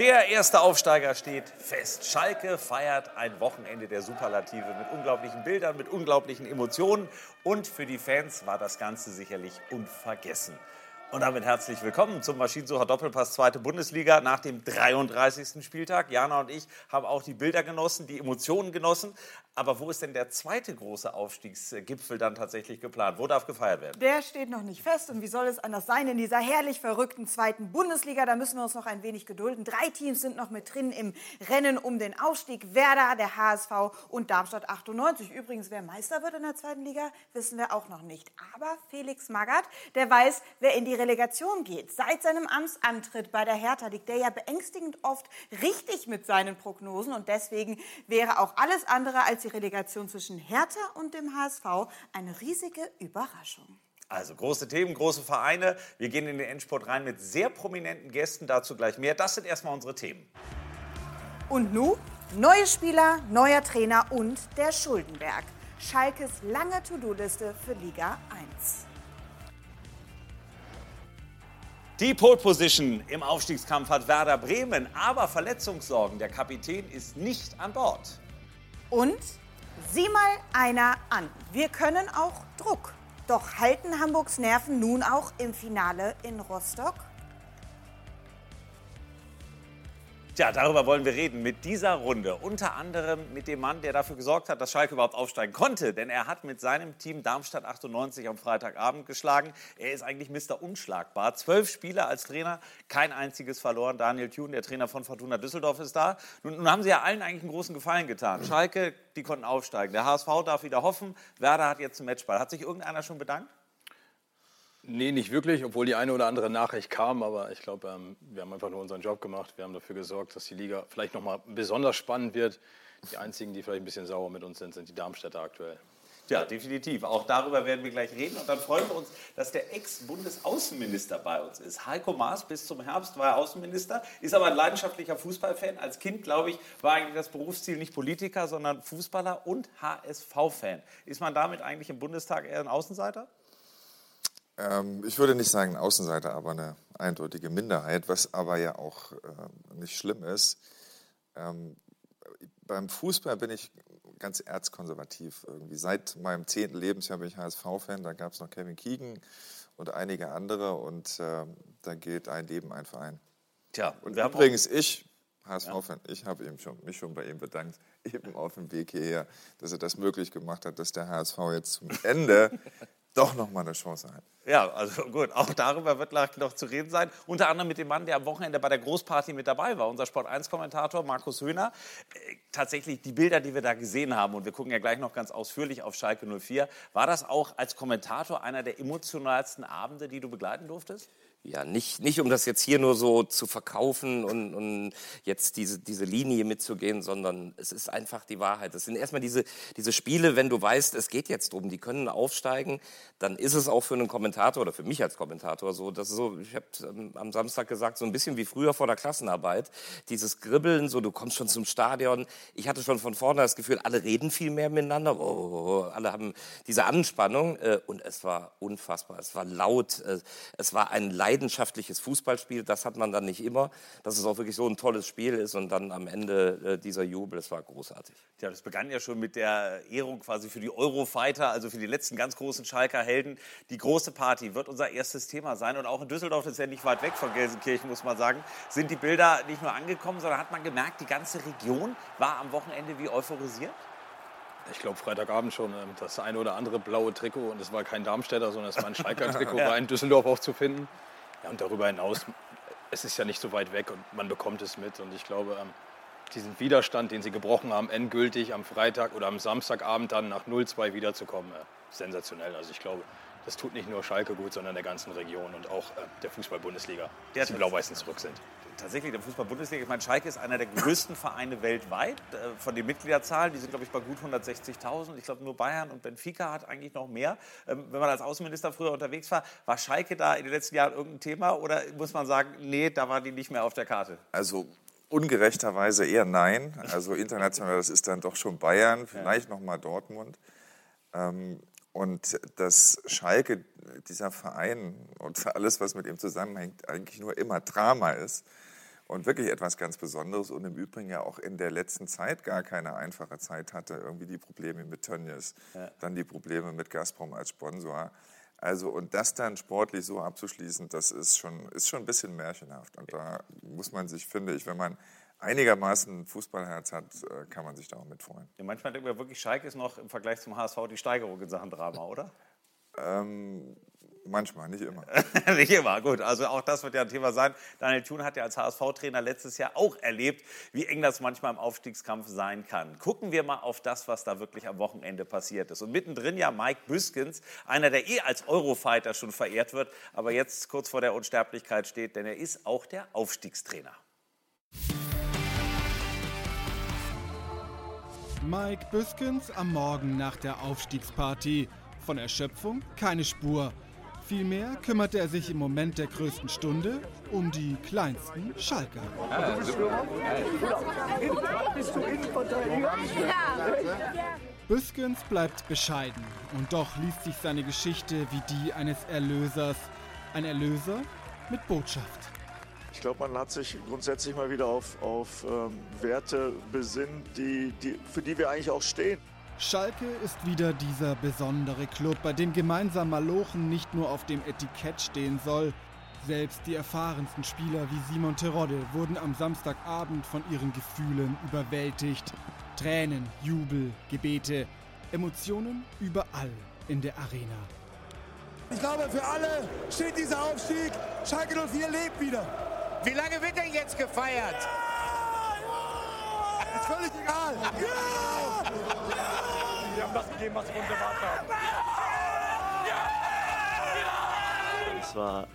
Der erste Aufsteiger steht fest. Schalke feiert ein Wochenende der Superlative mit unglaublichen Bildern, mit unglaublichen Emotionen. Und für die Fans war das Ganze sicherlich unvergessen. Und damit herzlich willkommen zum Maschinensucher Doppelpass zweite Bundesliga nach dem 33. Spieltag. Jana und ich haben auch die Bilder genossen, die Emotionen genossen. Aber wo ist denn der zweite große Aufstiegsgipfel dann tatsächlich geplant? Wo darf gefeiert werden? Der steht noch nicht fest. Und wie soll es anders sein in dieser herrlich verrückten zweiten Bundesliga? Da müssen wir uns noch ein wenig gedulden. Drei Teams sind noch mit drin im Rennen um den Aufstieg. Werder, der HSV und Darmstadt 98. Übrigens, wer Meister wird in der zweiten Liga, wissen wir auch noch nicht. Aber Felix Magath, der weiß, wer in die Relegation geht. Seit seinem Amtsantritt bei der Hertha liegt der ja beängstigend oft richtig mit seinen Prognosen. Und deswegen wäre auch alles andere als die Relegation zwischen Hertha und dem HSV eine riesige Überraschung. Also große Themen, große Vereine. Wir gehen in den Endsport rein mit sehr prominenten Gästen. Dazu gleich mehr. Das sind erstmal unsere Themen. Und nun neue Spieler, neuer Trainer und der Schuldenberg. Schalkes lange To-Do-Liste für Liga 1. Die Pole Position im Aufstiegskampf hat Werder Bremen, aber Verletzungssorgen. Der Kapitän ist nicht an Bord. Und sieh mal einer an. Wir können auch Druck. Doch halten Hamburgs Nerven nun auch im Finale in Rostock? Tja, darüber wollen wir reden mit dieser Runde. Unter anderem mit dem Mann, der dafür gesorgt hat, dass Schalke überhaupt aufsteigen konnte. Denn er hat mit seinem Team Darmstadt 98 am Freitagabend geschlagen. Er ist eigentlich Mr. Unschlagbar. Zwölf Spieler als Trainer, kein einziges verloren. Daniel Thune, der Trainer von Fortuna Düsseldorf, ist da. Nun, nun haben sie ja allen eigentlich einen großen Gefallen getan. Schalke, die konnten aufsteigen. Der HSV darf wieder hoffen. Werder hat jetzt einen Matchball. Hat sich irgendeiner schon bedankt? Nee, nicht wirklich, obwohl die eine oder andere Nachricht kam. Aber ich glaube, ähm, wir haben einfach nur unseren Job gemacht. Wir haben dafür gesorgt, dass die Liga vielleicht noch mal besonders spannend wird. Die einzigen, die vielleicht ein bisschen sauer mit uns sind, sind die Darmstädter aktuell. Ja, definitiv. Auch darüber werden wir gleich reden. Und dann freuen wir uns, dass der Ex-Bundesaußenminister bei uns ist. Heiko Maas, bis zum Herbst war er Außenminister, ist aber ein leidenschaftlicher Fußballfan. Als Kind, glaube ich, war eigentlich das Berufsziel nicht Politiker, sondern Fußballer und HSV-Fan. Ist man damit eigentlich im Bundestag eher ein Außenseiter? Ähm, ich würde nicht sagen Außenseiter, aber eine eindeutige Minderheit, was aber ja auch äh, nicht schlimm ist. Ähm, beim Fußball bin ich ganz erzkonservativ irgendwie. Seit meinem zehnten Lebensjahr bin ich HSV-Fan. Da gab es noch Kevin Keegan und einige andere und äh, da gilt ein Leben, ein Verein. Tja, und übrigens ich, HSV-Fan, ja. ich habe schon, mich schon bei ihm bedankt, eben auf dem Weg hierher, dass er das möglich gemacht hat, dass der HSV jetzt zum Ende doch noch mal eine Chance hat. Ja, also gut, auch darüber wird noch zu reden sein. Unter anderem mit dem Mann, der am Wochenende bei der Großparty mit dabei war, unser Sport1-Kommentator Markus Höhner. Äh, tatsächlich die Bilder, die wir da gesehen haben, und wir gucken ja gleich noch ganz ausführlich auf Schalke 04, war das auch als Kommentator einer der emotionalsten Abende, die du begleiten durftest? Ja, nicht, nicht um das jetzt hier nur so zu verkaufen und, und jetzt diese, diese Linie mitzugehen, sondern es ist einfach die Wahrheit. Es sind erstmal diese, diese Spiele, wenn du weißt, es geht jetzt drum, die können aufsteigen, dann ist es auch für einen Kommentator oder für mich als Kommentator so, dass so, ich habe am Samstag gesagt, so ein bisschen wie früher vor der Klassenarbeit, dieses Gribbeln, so du kommst schon zum Stadion. Ich hatte schon von vorne das Gefühl, alle reden viel mehr miteinander, oh, oh, oh, alle haben diese Anspannung äh, und es war unfassbar, es war laut, äh, es war ein Leid leidenschaftliches Fußballspiel. Das hat man dann nicht immer, dass es auch wirklich so ein tolles Spiel ist und dann am Ende äh, dieser Jubel, das war großartig. Ja, das begann ja schon mit der Ehrung quasi für die Eurofighter, also für die letzten ganz großen Schalker Helden. Die große Party wird unser erstes Thema sein und auch in Düsseldorf, das ist ja nicht weit weg von Gelsenkirchen, muss man sagen, sind die Bilder nicht nur angekommen, sondern hat man gemerkt, die ganze Region war am Wochenende wie euphorisiert? Ich glaube, Freitagabend schon ähm, das eine oder andere blaue Trikot. Und es war kein Darmstädter, sondern es war ein Schalker Trikot, ja. war in Düsseldorf auch zu finden. Ja, und darüber hinaus, es ist ja nicht so weit weg und man bekommt es mit. Und ich glaube, ähm, diesen Widerstand, den sie gebrochen haben, endgültig am Freitag oder am Samstagabend dann nach 0-2 wiederzukommen, äh, sensationell. Also ich glaube, das tut nicht nur Schalke gut, sondern der ganzen Region und auch äh, der Fußball-Bundesliga, dass die Blau-Weißen zurück sind. Tatsächlich, der Fußball-Bundesliga, ich meine, Schalke ist einer der größten Vereine weltweit äh, von den Mitgliederzahlen. Die sind, glaube ich, bei gut 160.000. Ich glaube, nur Bayern und Benfica hat eigentlich noch mehr. Ähm, wenn man als Außenminister früher unterwegs war, war Schalke da in den letzten Jahren irgendein Thema oder muss man sagen, nee, da war die nicht mehr auf der Karte? Also ungerechterweise eher nein. Also international, das ist dann doch schon Bayern, vielleicht ja. noch mal Dortmund. Ähm, und dass Schalke, dieser Verein und alles, was mit ihm zusammenhängt, eigentlich nur immer Drama ist und wirklich etwas ganz Besonderes und im Übrigen ja auch in der letzten Zeit gar keine einfache Zeit hatte. Irgendwie die Probleme mit Tönnies, ja. dann die Probleme mit Gazprom als Sponsor. Also und das dann sportlich so abzuschließen, das ist schon, ist schon ein bisschen märchenhaft. Und da muss man sich, finde ich, wenn man einigermaßen Fußballherz hat, äh, kann man sich da auch mit freuen. Ja, manchmal denkt man wirklich, Schalke ist noch im Vergleich zum HSV die Steigerung in Sachen Drama, oder? Ähm, manchmal, nicht immer. nicht immer, gut. Also auch das wird ja ein Thema sein. Daniel Thun hat ja als HSV-Trainer letztes Jahr auch erlebt, wie eng das manchmal im Aufstiegskampf sein kann. Gucken wir mal auf das, was da wirklich am Wochenende passiert ist. Und mittendrin ja Mike Büskens, einer, der eh als Eurofighter schon verehrt wird, aber jetzt kurz vor der Unsterblichkeit steht, denn er ist auch der Aufstiegstrainer. Mike Büskens am Morgen nach der Aufstiegsparty. Von Erschöpfung keine Spur. Vielmehr kümmerte er sich im Moment der größten Stunde um die kleinsten Schalker. Büskens bleibt bescheiden und doch liest sich seine Geschichte wie die eines Erlösers. Ein Erlöser mit Botschaft. Ich glaube, man hat sich grundsätzlich mal wieder auf, auf ähm, Werte besinnt, die, die, für die wir eigentlich auch stehen. Schalke ist wieder dieser besondere Club, bei dem gemeinsam Malochen nicht nur auf dem Etikett stehen soll. Selbst die erfahrensten Spieler wie Simon Terodde wurden am Samstagabend von ihren Gefühlen überwältigt. Tränen, Jubel, Gebete, Emotionen überall in der Arena. Ich glaube, für alle steht dieser Aufstieg. Schalke 04 lebt wieder. Wie lange wird denn jetzt gefeiert? Ja, ja. Ist völlig egal. Ja. Haben das gegeben, was wir uns erwartet haben. Es war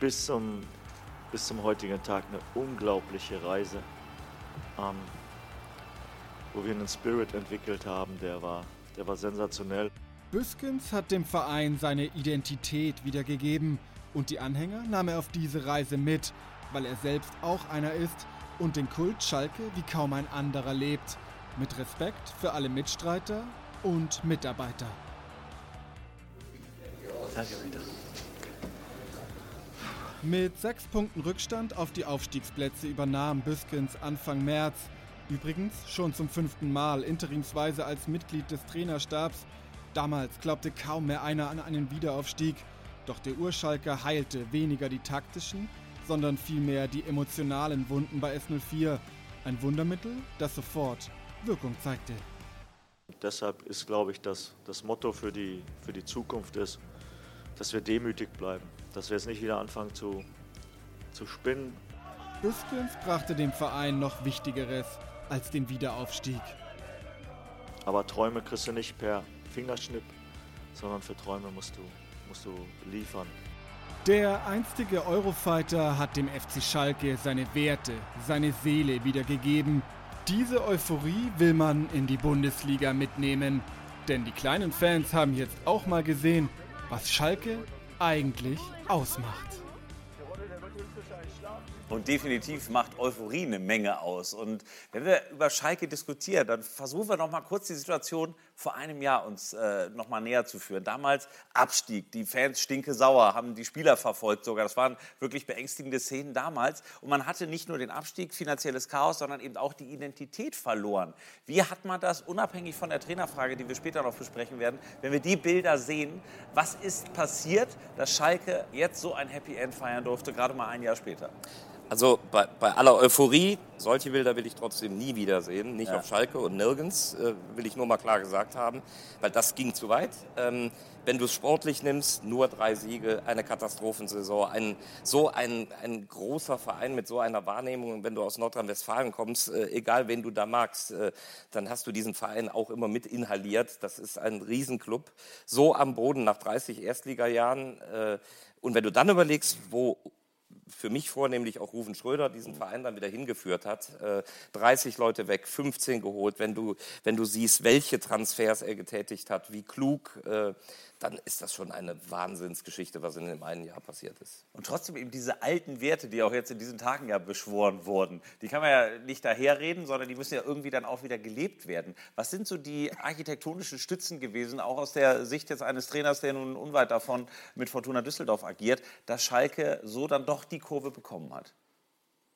bis zum, bis zum heutigen Tag eine unglaubliche Reise, ähm, wo wir einen Spirit entwickelt haben, der war, der war sensationell. Büskens hat dem Verein seine Identität wiedergegeben und die Anhänger nahm er auf diese Reise mit, weil er selbst auch einer ist und den Kult Schalke wie kaum ein anderer lebt. Mit Respekt für alle Mitstreiter und Mitarbeiter. Danke, Peter. Mit sechs Punkten Rückstand auf die Aufstiegsplätze übernahm Büskens Anfang März, übrigens schon zum fünften Mal interimsweise als Mitglied des Trainerstabs. Damals glaubte kaum mehr einer an einen Wiederaufstieg. Doch der Urschalker heilte weniger die taktischen, sondern vielmehr die emotionalen Wunden bei S04. Ein Wundermittel, das sofort Wirkung zeigte. Deshalb ist, glaube ich, dass das Motto für die, für die Zukunft ist, dass wir demütig bleiben, dass wir jetzt nicht wieder anfangen zu, zu spinnen. Büskens brachte dem Verein noch Wichtigeres als den Wiederaufstieg. Aber Träume kriegst du nicht per Fingerschnipp, sondern für Träume musst du musst du liefern. Der einstige Eurofighter hat dem FC Schalke seine Werte, seine Seele wiedergegeben. Diese Euphorie will man in die Bundesliga mitnehmen. Denn die kleinen Fans haben jetzt auch mal gesehen, was Schalke eigentlich ausmacht. Und definitiv macht Euphorie eine Menge aus. Und wenn wir über Schalke diskutieren, dann versuchen wir noch mal kurz die Situation vor einem Jahr uns äh, noch mal näher zu führen. Damals Abstieg, die Fans stinke sauer, haben die Spieler verfolgt sogar. Das waren wirklich beängstigende Szenen damals. Und man hatte nicht nur den Abstieg, finanzielles Chaos, sondern eben auch die Identität verloren. Wie hat man das, unabhängig von der Trainerfrage, die wir später noch besprechen werden, wenn wir die Bilder sehen, was ist passiert, dass Schalke jetzt so ein Happy End feiern durfte, gerade mal ein Jahr später? Also bei, bei, aller Euphorie, solche Bilder will ich trotzdem nie wiedersehen. Nicht ja. auf Schalke und nirgends, äh, will ich nur mal klar gesagt haben, weil das ging zu weit. Ähm, wenn du es sportlich nimmst, nur drei Siege, eine Katastrophensaison, ein, so ein, ein großer Verein mit so einer Wahrnehmung, wenn du aus Nordrhein-Westfalen kommst, äh, egal wen du da magst, äh, dann hast du diesen Verein auch immer mit inhaliert. Das ist ein Riesenclub. So am Boden nach 30 Erstligajahren. Äh, und wenn du dann überlegst, wo für mich vornehmlich auch Rufen Schröder diesen Verein dann wieder hingeführt hat. 30 äh, Leute weg, 15 geholt. Wenn du, wenn du siehst, welche Transfers er getätigt hat, wie klug, äh, dann ist das schon eine Wahnsinnsgeschichte, was in dem einen Jahr passiert ist. Und trotzdem eben diese alten Werte, die auch jetzt in diesen Tagen ja beschworen wurden, die kann man ja nicht daherreden, sondern die müssen ja irgendwie dann auch wieder gelebt werden. Was sind so die architektonischen Stützen gewesen, auch aus der Sicht jetzt eines Trainers, der nun unweit davon mit Fortuna Düsseldorf agiert, dass Schalke so dann doch die Kurve bekommen hat?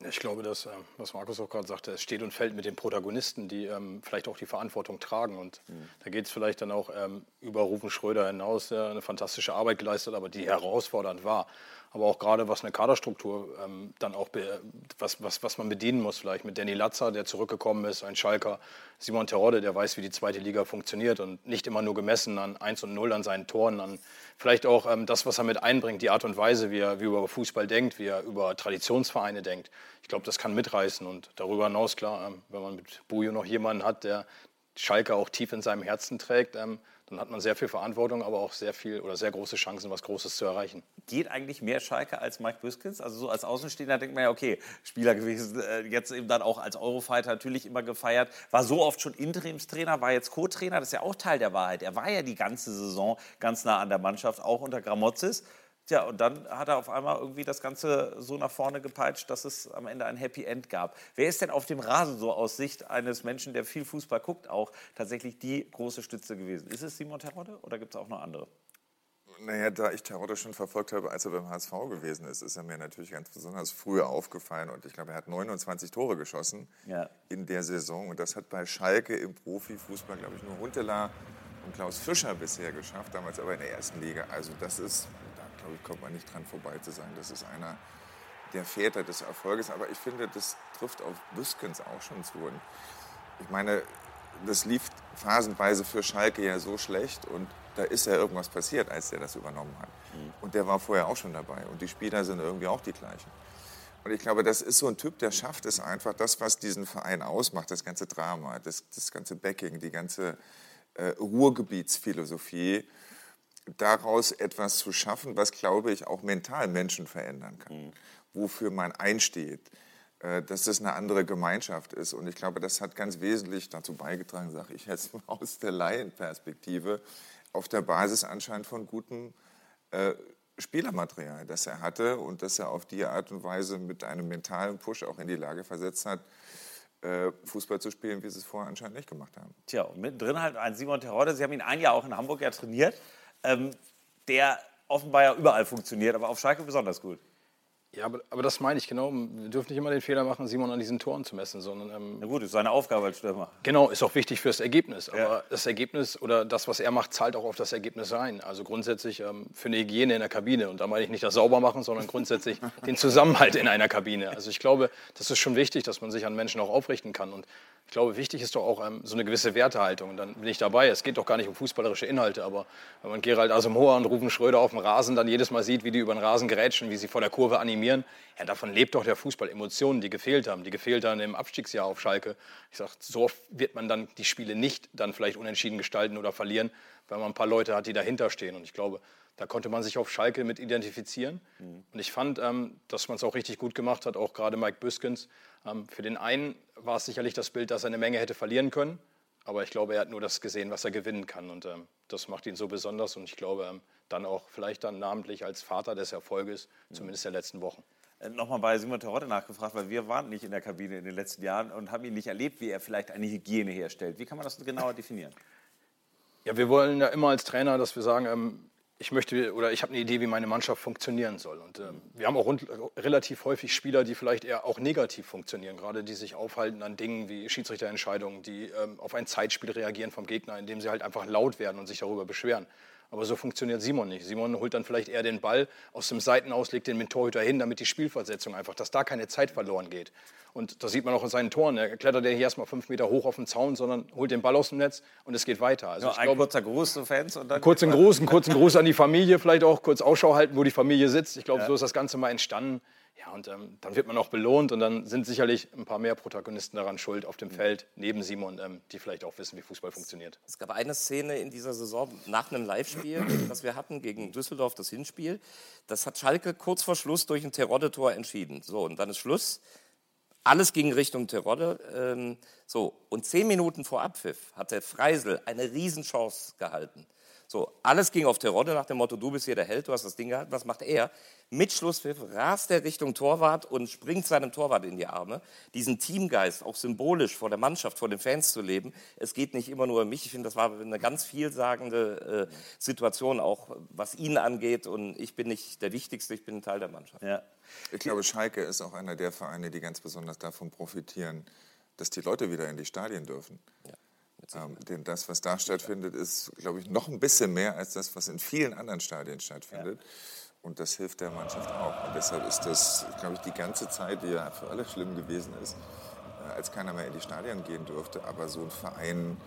Ich glaube, dass, äh, was Markus auch gerade sagte, es steht und fällt mit den Protagonisten, die ähm, vielleicht auch die Verantwortung tragen. Und mhm. da geht es vielleicht dann auch ähm, über Rufen Schröder hinaus, der eine fantastische Arbeit geleistet hat, aber die herausfordernd war aber auch gerade was eine Kaderstruktur ähm, dann auch, was, was, was man bedienen muss, vielleicht mit Danny Latzer, der zurückgekommen ist, ein Schalker, Simon Terodde, der weiß, wie die zweite Liga funktioniert und nicht immer nur gemessen an 1 und 0, an seinen Toren, an vielleicht auch ähm, das, was er mit einbringt, die Art und Weise, wie er, wie er über Fußball denkt, wie er über Traditionsvereine denkt. Ich glaube, das kann mitreißen und darüber hinaus, klar, ähm, wenn man mit Bujo noch jemanden hat, der Schalke auch tief in seinem Herzen trägt, ähm, dann hat man sehr viel Verantwortung, aber auch sehr viel oder sehr große Chancen, was Großes zu erreichen. Geht eigentlich mehr Schalke als Mike Büskens? Also so als Außenstehender denkt man ja, okay, Spieler gewesen, äh, jetzt eben dann auch als Eurofighter natürlich immer gefeiert, war so oft schon Interimstrainer, war jetzt Co-Trainer, das ist ja auch Teil der Wahrheit. Er war ja die ganze Saison ganz nah an der Mannschaft, auch unter Gramozis. Tja, und dann hat er auf einmal irgendwie das Ganze so nach vorne gepeitscht, dass es am Ende ein Happy End gab. Wer ist denn auf dem Rasen so aus Sicht eines Menschen, der viel Fußball guckt, auch tatsächlich die große Stütze gewesen? Ist es Simon Terodde oder gibt es auch noch andere? Naja, da ich Terodde schon verfolgt habe, als er beim HSV gewesen ist, ist er mir natürlich ganz besonders früh aufgefallen. Und ich glaube, er hat 29 Tore geschossen ja. in der Saison. Und das hat bei Schalke im Profifußball, glaube ich, nur Huntela und Klaus Fischer bisher geschafft, damals aber in der ersten Liga. Also das ist glaube ich, kommt man nicht dran vorbei zu sagen, das ist einer der Väter des Erfolges. Aber ich finde, das trifft auf Büskens auch schon zu. Und ich meine, das lief phasenweise für Schalke ja so schlecht und da ist ja irgendwas passiert, als der das übernommen hat. Mhm. Und der war vorher auch schon dabei und die Spieler sind irgendwie auch die gleichen. Und ich glaube, das ist so ein Typ, der schafft es einfach, das, was diesen Verein ausmacht, das ganze Drama, das, das ganze Backing, die ganze äh, Ruhrgebietsphilosophie, daraus etwas zu schaffen, was, glaube ich, auch mental Menschen verändern kann, mhm. wofür man einsteht, äh, dass das eine andere Gemeinschaft ist. Und ich glaube, das hat ganz wesentlich dazu beigetragen, sage ich jetzt aus der Laienperspektive, auf der Basis anscheinend von gutem äh, Spielermaterial, das er hatte und das er auf die Art und Weise mit einem mentalen Push auch in die Lage versetzt hat, äh, Fußball zu spielen, wie sie es vorher anscheinend nicht gemacht haben. Tja, und mittendrin halt ein Simon Terodde. Sie haben ihn ein Jahr auch in Hamburg ja trainiert ähm, der offenbar ja überall funktioniert, aber auf Schalke besonders gut. Ja, aber, aber, das meine ich genau. Wir dürfen nicht immer den Fehler machen, Simon an diesen Toren zu messen, sondern. Ähm, Na gut, ist seine Aufgabe als Stürmer. Genau, ist auch wichtig fürs Ergebnis. Aber ja. das Ergebnis oder das, was er macht, zahlt auch auf das Ergebnis rein. Also grundsätzlich ähm, für eine Hygiene in der Kabine. Und da meine ich nicht das Saubermachen, sondern grundsätzlich den Zusammenhalt in einer Kabine. Also ich glaube, das ist schon wichtig, dass man sich an Menschen auch aufrichten kann. Und ich glaube, wichtig ist doch auch ähm, so eine gewisse Wertehaltung. Dann bin ich dabei. Es geht doch gar nicht um fußballerische Inhalte, aber wenn man Gerald Asamoah und Rufen Schröder auf dem Rasen dann jedes Mal sieht, wie die über den Rasen gerätschen, wie sie vor der Kurve animieren, ja, davon lebt doch der Fußball. Emotionen, die gefehlt haben, die gefehlt haben im Abstiegsjahr auf Schalke. Ich sage, so wird man dann die Spiele nicht dann vielleicht unentschieden gestalten oder verlieren, weil man ein paar Leute hat, die dahinter stehen. Und ich glaube, da konnte man sich auf Schalke mit identifizieren. Mhm. Und ich fand, ähm, dass man es auch richtig gut gemacht hat, auch gerade Mike Büskens. Ähm, für den einen war es sicherlich das Bild, dass er eine Menge hätte verlieren können. Aber ich glaube, er hat nur das gesehen, was er gewinnen kann. Und ähm, das macht ihn so besonders. Und ich glaube, ähm, dann auch vielleicht dann namentlich als Vater des Erfolges, mhm. zumindest der letzten Wochen. Äh, nochmal bei Simon Terodde nachgefragt, weil wir waren nicht in der Kabine in den letzten Jahren und haben ihn nicht erlebt, wie er vielleicht eine Hygiene herstellt. Wie kann man das genauer definieren? Ja, wir wollen ja immer als Trainer, dass wir sagen, ähm, ich möchte oder ich habe eine Idee, wie meine Mannschaft funktionieren soll. Und ähm, wir haben auch rund, relativ häufig Spieler, die vielleicht eher auch negativ funktionieren, gerade die sich aufhalten an Dingen wie Schiedsrichterentscheidungen, die ähm, auf ein Zeitspiel reagieren vom Gegner, indem sie halt einfach laut werden und sich darüber beschweren. Aber so funktioniert Simon nicht. Simon holt dann vielleicht eher den Ball aus dem Seitenaus, legt den mit Torhüter hin, damit die Spielversetzung einfach, dass da keine Zeit verloren geht. Und das sieht man auch in seinen Toren. Er klettert ja nicht erstmal fünf Meter hoch auf den Zaun, sondern holt den Ball aus dem Netz und es geht weiter. Also ja, ein glaube, kurzer Gruß zu Fans und dann. Kurzen Gruß, einen kurzen Gruß an die Familie, vielleicht auch kurz Ausschau halten, wo die Familie sitzt. Ich glaube, ja. so ist das Ganze mal entstanden. Ja, und ähm, dann wird man auch belohnt und dann sind sicherlich ein paar mehr Protagonisten daran schuld auf dem mhm. Feld, neben Simon, ähm, die vielleicht auch wissen, wie Fußball funktioniert. Es gab eine Szene in dieser Saison nach einem Live-Spiel, das wir hatten gegen Düsseldorf, das Hinspiel. Das hat Schalke kurz vor Schluss durch ein Terodde-Tor entschieden. So, und dann ist Schluss. Alles ging Richtung Terodde. Ähm, so, und zehn Minuten vor Abpfiff hatte Freisel eine Riesenchance gehalten. So, alles ging auf Terodde nach dem Motto, du bist hier der Held, du hast das Ding gehalten. Was macht er? Mit Schlusspfiff rast er Richtung Torwart und springt seinem Torwart in die Arme. Diesen Teamgeist, auch symbolisch vor der Mannschaft, vor den Fans zu leben. Es geht nicht immer nur um mich. Ich finde, das war eine ganz vielsagende äh, Situation, auch was ihn angeht. Und ich bin nicht der Wichtigste, ich bin ein Teil der Mannschaft. Ja. Ich glaube, Schalke ist auch einer der Vereine, die ganz besonders davon profitieren, dass die Leute wieder in die Stadien dürfen. Ja. Ähm, denn das, was da stattfindet, ist, glaube ich, noch ein bisschen mehr als das, was in vielen anderen Stadien stattfindet. Ja. Und das hilft der Mannschaft auch. Und deshalb ist das, glaube ich, die ganze Zeit, die ja für alle schlimm gewesen ist, äh, als keiner mehr in die Stadien gehen durfte. Aber so ein Verein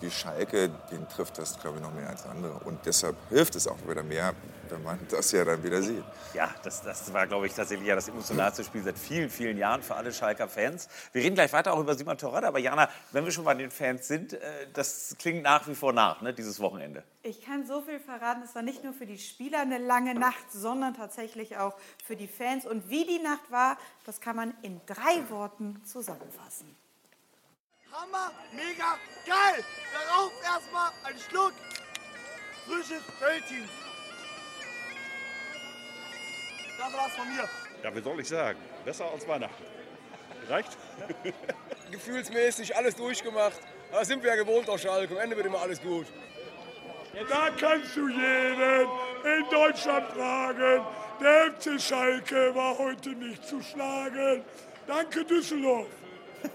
wie Schalke, den trifft das, glaube ich, noch mehr als andere. Und deshalb hilft es auch wieder mehr, wenn man das ja dann wieder sieht. Ja, das, das war, glaube ich, tatsächlich ja das emotionalste Spiel seit vielen, vielen Jahren für alle Schalker Fans. Wir reden gleich weiter auch über Simon Torrada, aber Jana, wenn wir schon bei den Fans sind, äh, das klingt nach wie vor nach, ne, dieses Wochenende. Ich kann so viel verraten, es war nicht nur für die Spieler eine lange Nacht, sondern tatsächlich auch für die Fans. Und wie die Nacht war, das kann man in drei Worten zusammenfassen. Hammer, mega, geil! Darauf erstmal ein Schluck frisches Feldteam. Das war's von mir. Ja, wie soll ich sagen? Besser als Weihnachten. Reicht? Gefühlsmäßig alles durchgemacht. Da sind wir ja gewohnt aus Schalke. Am Ende wird immer alles gut. Da kannst du jeden in Deutschland fragen. Der FC Schalke war heute nicht zu schlagen. Danke Düsseldorf.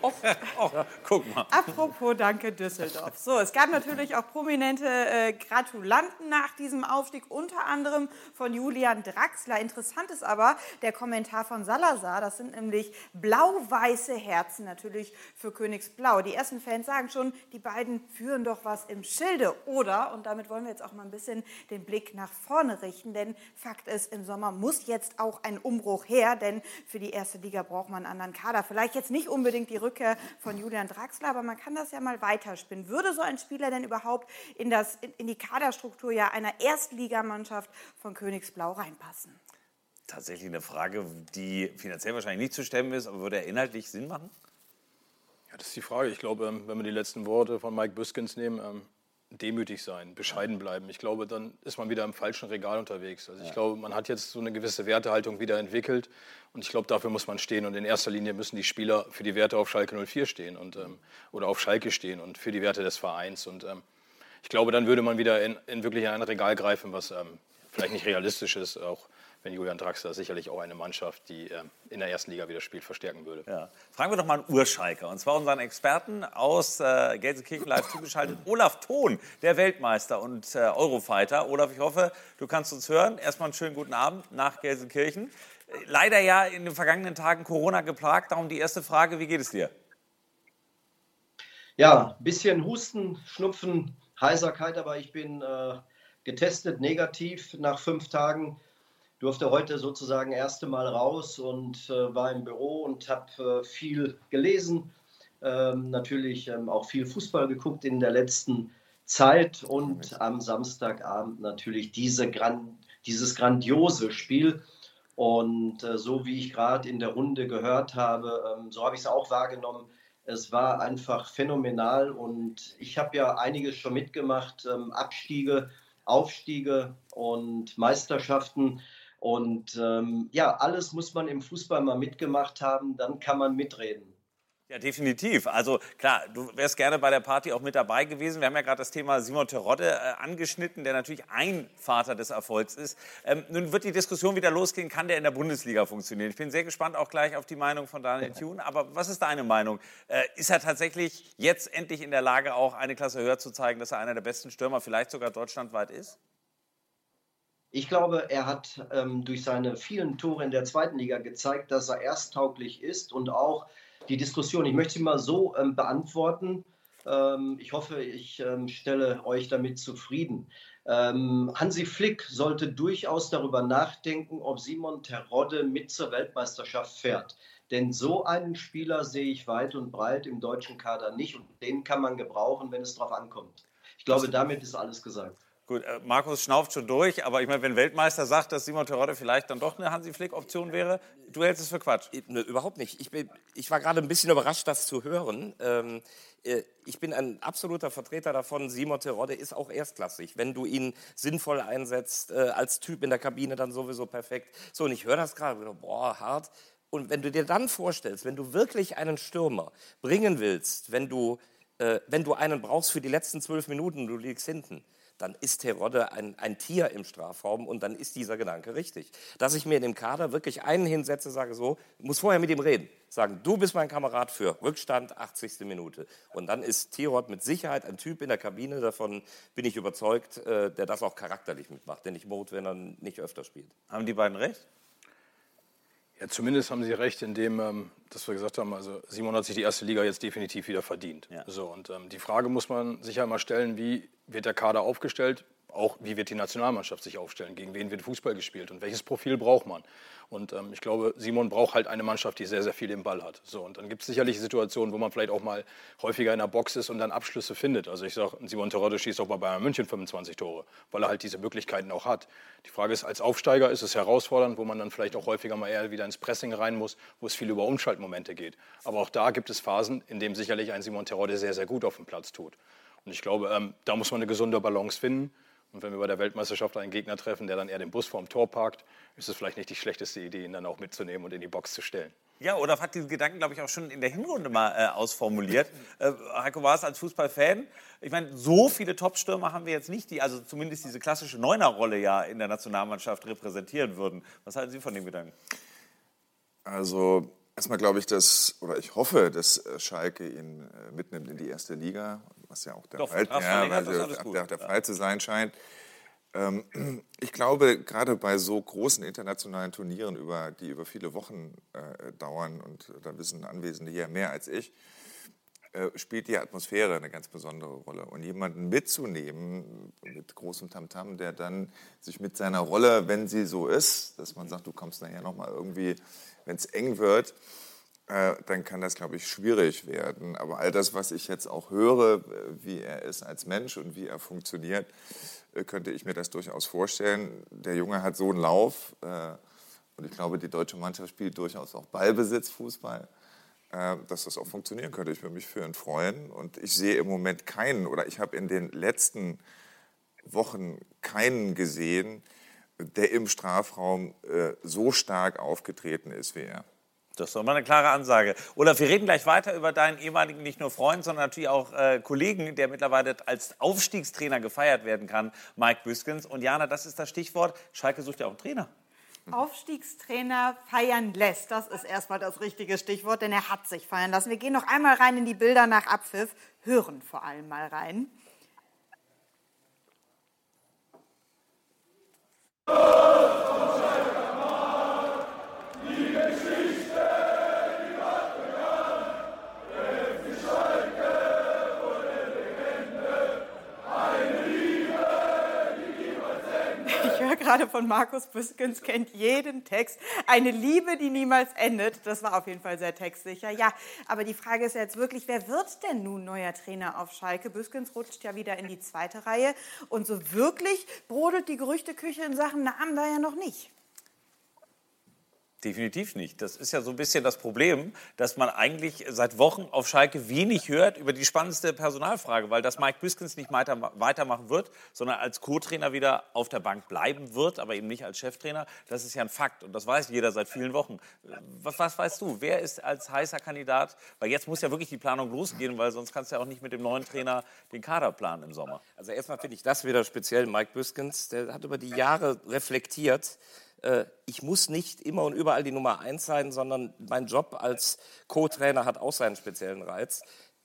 Oh, oh, guck mal. Apropos Danke Düsseldorf. So, es gab natürlich auch prominente äh, Gratulanten nach diesem Aufstieg, unter anderem von Julian Draxler. Interessant ist aber der Kommentar von Salazar. Das sind nämlich blau-weiße Herzen natürlich für Königsblau. Die ersten Fans sagen schon, die beiden führen doch was im Schilde. Oder, und damit wollen wir jetzt auch mal ein bisschen den Blick nach vorne richten, denn Fakt ist, im Sommer muss jetzt auch ein Umbruch her, denn für die erste Liga braucht man einen anderen Kader. Vielleicht jetzt nicht unbedingt die Rückkehr von Julian Draxler, aber man kann das ja mal weiterspinnen. Würde so ein Spieler denn überhaupt in, das, in die Kaderstruktur ja einer Erstligamannschaft von Königsblau reinpassen? Tatsächlich eine Frage, die finanziell wahrscheinlich nicht zu stemmen ist, aber würde er inhaltlich Sinn machen? Ja, das ist die Frage. Ich glaube, ähm, wenn wir die letzten Worte von Mike Büskens nehmen, ähm, demütig sein, bescheiden bleiben. Ich glaube, dann ist man wieder im falschen Regal unterwegs. Also ich glaube, man hat jetzt so eine gewisse Wertehaltung wieder entwickelt und ich glaube, dafür muss man stehen und in erster Linie müssen die Spieler für die Werte auf Schalke 04 stehen und, ähm, oder auf Schalke stehen und für die Werte des Vereins und ähm, ich glaube, dann würde man wieder in, in wirklich ein Regal greifen, was ähm, vielleicht nicht realistisch ist, auch wenn Julian Draxler sicherlich auch eine Mannschaft, die äh, in der ersten Liga wieder spielt, verstärken würde. Ja. Fragen wir doch mal einen Urschalker, und zwar unseren Experten aus äh, Gelsenkirchen live zugeschaltet, Olaf Thon, der Weltmeister und äh, Eurofighter. Olaf, ich hoffe, du kannst uns hören. Erstmal einen schönen guten Abend nach Gelsenkirchen. Leider ja in den vergangenen Tagen Corona geplagt. Darum die erste Frage, wie geht es dir? Ja, ein bisschen Husten, Schnupfen, Heiserkeit, aber ich bin äh, getestet negativ nach fünf Tagen durfte heute sozusagen erste Mal raus und äh, war im Büro und habe äh, viel gelesen, ähm, natürlich ähm, auch viel Fußball geguckt in der letzten Zeit und am Samstagabend natürlich diese Gran dieses grandiose Spiel. Und äh, so wie ich gerade in der Runde gehört habe, ähm, so habe ich es auch wahrgenommen. Es war einfach phänomenal und ich habe ja einiges schon mitgemacht, ähm, Abstiege, Aufstiege und Meisterschaften. Und ähm, ja, alles muss man im Fußball mal mitgemacht haben, dann kann man mitreden. Ja, definitiv. Also klar, du wärst gerne bei der Party auch mit dabei gewesen. Wir haben ja gerade das Thema Simon Terodde äh, angeschnitten, der natürlich ein Vater des Erfolgs ist. Ähm, nun wird die Diskussion wieder losgehen, kann der in der Bundesliga funktionieren? Ich bin sehr gespannt auch gleich auf die Meinung von Daniel Thune. Aber was ist deine Meinung? Äh, ist er tatsächlich jetzt endlich in der Lage, auch eine Klasse höher zu zeigen, dass er einer der besten Stürmer vielleicht sogar deutschlandweit ist? Ich glaube, er hat ähm, durch seine vielen Tore in der zweiten Liga gezeigt, dass er ersttauglich ist und auch die Diskussion, ich möchte sie mal so ähm, beantworten. Ähm, ich hoffe, ich ähm, stelle euch damit zufrieden. Ähm, Hansi Flick sollte durchaus darüber nachdenken, ob Simon Terodde mit zur Weltmeisterschaft fährt. Denn so einen Spieler sehe ich weit und breit im deutschen Kader nicht und den kann man gebrauchen, wenn es darauf ankommt. Ich glaube, damit ist alles gesagt. Gut, äh, Markus schnauft schon durch, aber ich meine, wenn Weltmeister sagt, dass Simon Terodde vielleicht dann doch eine Hansi Flick-Option wäre, du hältst es für Quatsch. Ne, überhaupt nicht. Ich, bin, ich war gerade ein bisschen überrascht, das zu hören. Ähm, äh, ich bin ein absoluter Vertreter davon, Simon Terodde ist auch erstklassig. Wenn du ihn sinnvoll einsetzt, äh, als Typ in der Kabine, dann sowieso perfekt. So, und ich höre das gerade, boah, hart. Und wenn du dir dann vorstellst, wenn du wirklich einen Stürmer bringen willst, wenn du, äh, wenn du einen brauchst für die letzten zwölf Minuten, du liegst hinten, dann ist Terodde ein, ein Tier im Strafraum und dann ist dieser Gedanke richtig. Dass ich mir in dem Kader wirklich einen hinsetze, sage so, muss vorher mit ihm reden, sagen, du bist mein Kamerad für Rückstand, 80. Minute. Und dann ist Tirod mit Sicherheit ein Typ in der Kabine, davon bin ich überzeugt, äh, der das auch charakterlich mitmacht, der nicht Mode, wenn er nicht öfter spielt. Haben die beiden recht? Ja, zumindest haben Sie recht, indem, ähm, dass wir gesagt haben, also Simon hat sich die erste Liga jetzt definitiv wieder verdient. Ja. So, und ähm, die Frage muss man sich ja mal stellen, wie wird der Kader aufgestellt? Auch wie wird die Nationalmannschaft sich aufstellen? Gegen wen wird Fußball gespielt? Und welches Profil braucht man? Und ähm, ich glaube, Simon braucht halt eine Mannschaft, die sehr, sehr viel im Ball hat. So, und dann gibt es sicherlich Situationen, wo man vielleicht auch mal häufiger in der Box ist und dann Abschlüsse findet. Also ich sage, Simon Terodde schießt auch bei Bayern München 25 Tore, weil er halt diese Möglichkeiten auch hat. Die Frage ist, als Aufsteiger ist es herausfordernd, wo man dann vielleicht auch häufiger mal eher wieder ins Pressing rein muss, wo es viel über Umschaltmomente geht. Aber auch da gibt es Phasen, in denen sicherlich ein Simon Terodde sehr, sehr gut auf dem Platz tut. Und ich glaube, ähm, da muss man eine gesunde Balance finden. Und wenn wir bei der Weltmeisterschaft einen Gegner treffen, der dann eher den Bus vorm Tor parkt, ist es vielleicht nicht die schlechteste Idee, ihn dann auch mitzunehmen und in die Box zu stellen. Ja, Olaf hat diesen Gedanken, glaube ich, auch schon in der Hinrunde mal äh, ausformuliert. Äh, Heiko war es als Fußballfan. Ich meine, so viele Top-Stürmer haben wir jetzt nicht, die also zumindest diese klassische Neuner-Rolle ja in der Nationalmannschaft repräsentieren würden. Was halten Sie von dem Gedanken? Also erstmal glaube ich, dass, oder ich hoffe, dass äh, Schalke ihn äh, mitnimmt in die erste Liga, was ja auch der, Doch, Fall, ja, weil der, der Fall zu sein scheint. Ähm, ich glaube, gerade bei so großen internationalen Turnieren, über, die über viele Wochen äh, dauern, und da wissen Anwesende hier mehr als ich, äh, spielt die Atmosphäre eine ganz besondere Rolle. Und jemanden mitzunehmen mit großem Tamtam, -Tam, der dann sich mit seiner Rolle, wenn sie so ist, dass man sagt, du kommst nachher nochmal irgendwie, wenn es eng wird, äh, dann kann das, glaube ich, schwierig werden. Aber all das, was ich jetzt auch höre, wie er ist als Mensch und wie er funktioniert, äh, könnte ich mir das durchaus vorstellen. Der Junge hat so einen Lauf äh, und ich glaube, die deutsche Mannschaft spielt durchaus auch Ballbesitzfußball, äh, dass das auch funktionieren könnte. Ich würde mich für ihn freuen und ich sehe im Moment keinen oder ich habe in den letzten Wochen keinen gesehen, der im Strafraum so stark aufgetreten ist wie er. Das ist doch mal eine klare Ansage. Olaf, wir reden gleich weiter über deinen ehemaligen nicht nur Freund, sondern natürlich auch äh, Kollegen, der mittlerweile als Aufstiegstrainer gefeiert werden kann, Mike Büskens. Und Jana, das ist das Stichwort. Schalke sucht ja auch einen Trainer. Aufstiegstrainer feiern lässt. Das ist erstmal das richtige Stichwort, denn er hat sich feiern lassen. Wir gehen noch einmal rein in die Bilder nach Abpfiff, hören vor allem mal rein. Gerade von Markus Büskens, kennt jeden Text. Eine Liebe, die niemals endet. Das war auf jeden Fall sehr textsicher. Ja, aber die Frage ist jetzt wirklich, wer wird denn nun neuer Trainer auf Schalke? Büskens rutscht ja wieder in die zweite Reihe. Und so wirklich brodelt die Gerüchteküche in Sachen Namen da ja noch nicht. Definitiv nicht. Das ist ja so ein bisschen das Problem, dass man eigentlich seit Wochen auf Schalke wenig hört über die spannendste Personalfrage, weil das Mike Biskens nicht weiter, weitermachen wird, sondern als Co-Trainer wieder auf der Bank bleiben wird, aber eben nicht als Cheftrainer. Das ist ja ein Fakt und das weiß jeder seit vielen Wochen. Was, was weißt du? Wer ist als heißer Kandidat? Weil jetzt muss ja wirklich die Planung losgehen, weil sonst kannst du ja auch nicht mit dem neuen Trainer den Kader planen im Sommer. Also erstmal finde ich das wieder speziell. Mike Biskens, der hat über die Jahre reflektiert, ich muss nicht immer und überall die Nummer eins sein, sondern mein Job als Co-Trainer hat auch seinen speziellen Reiz.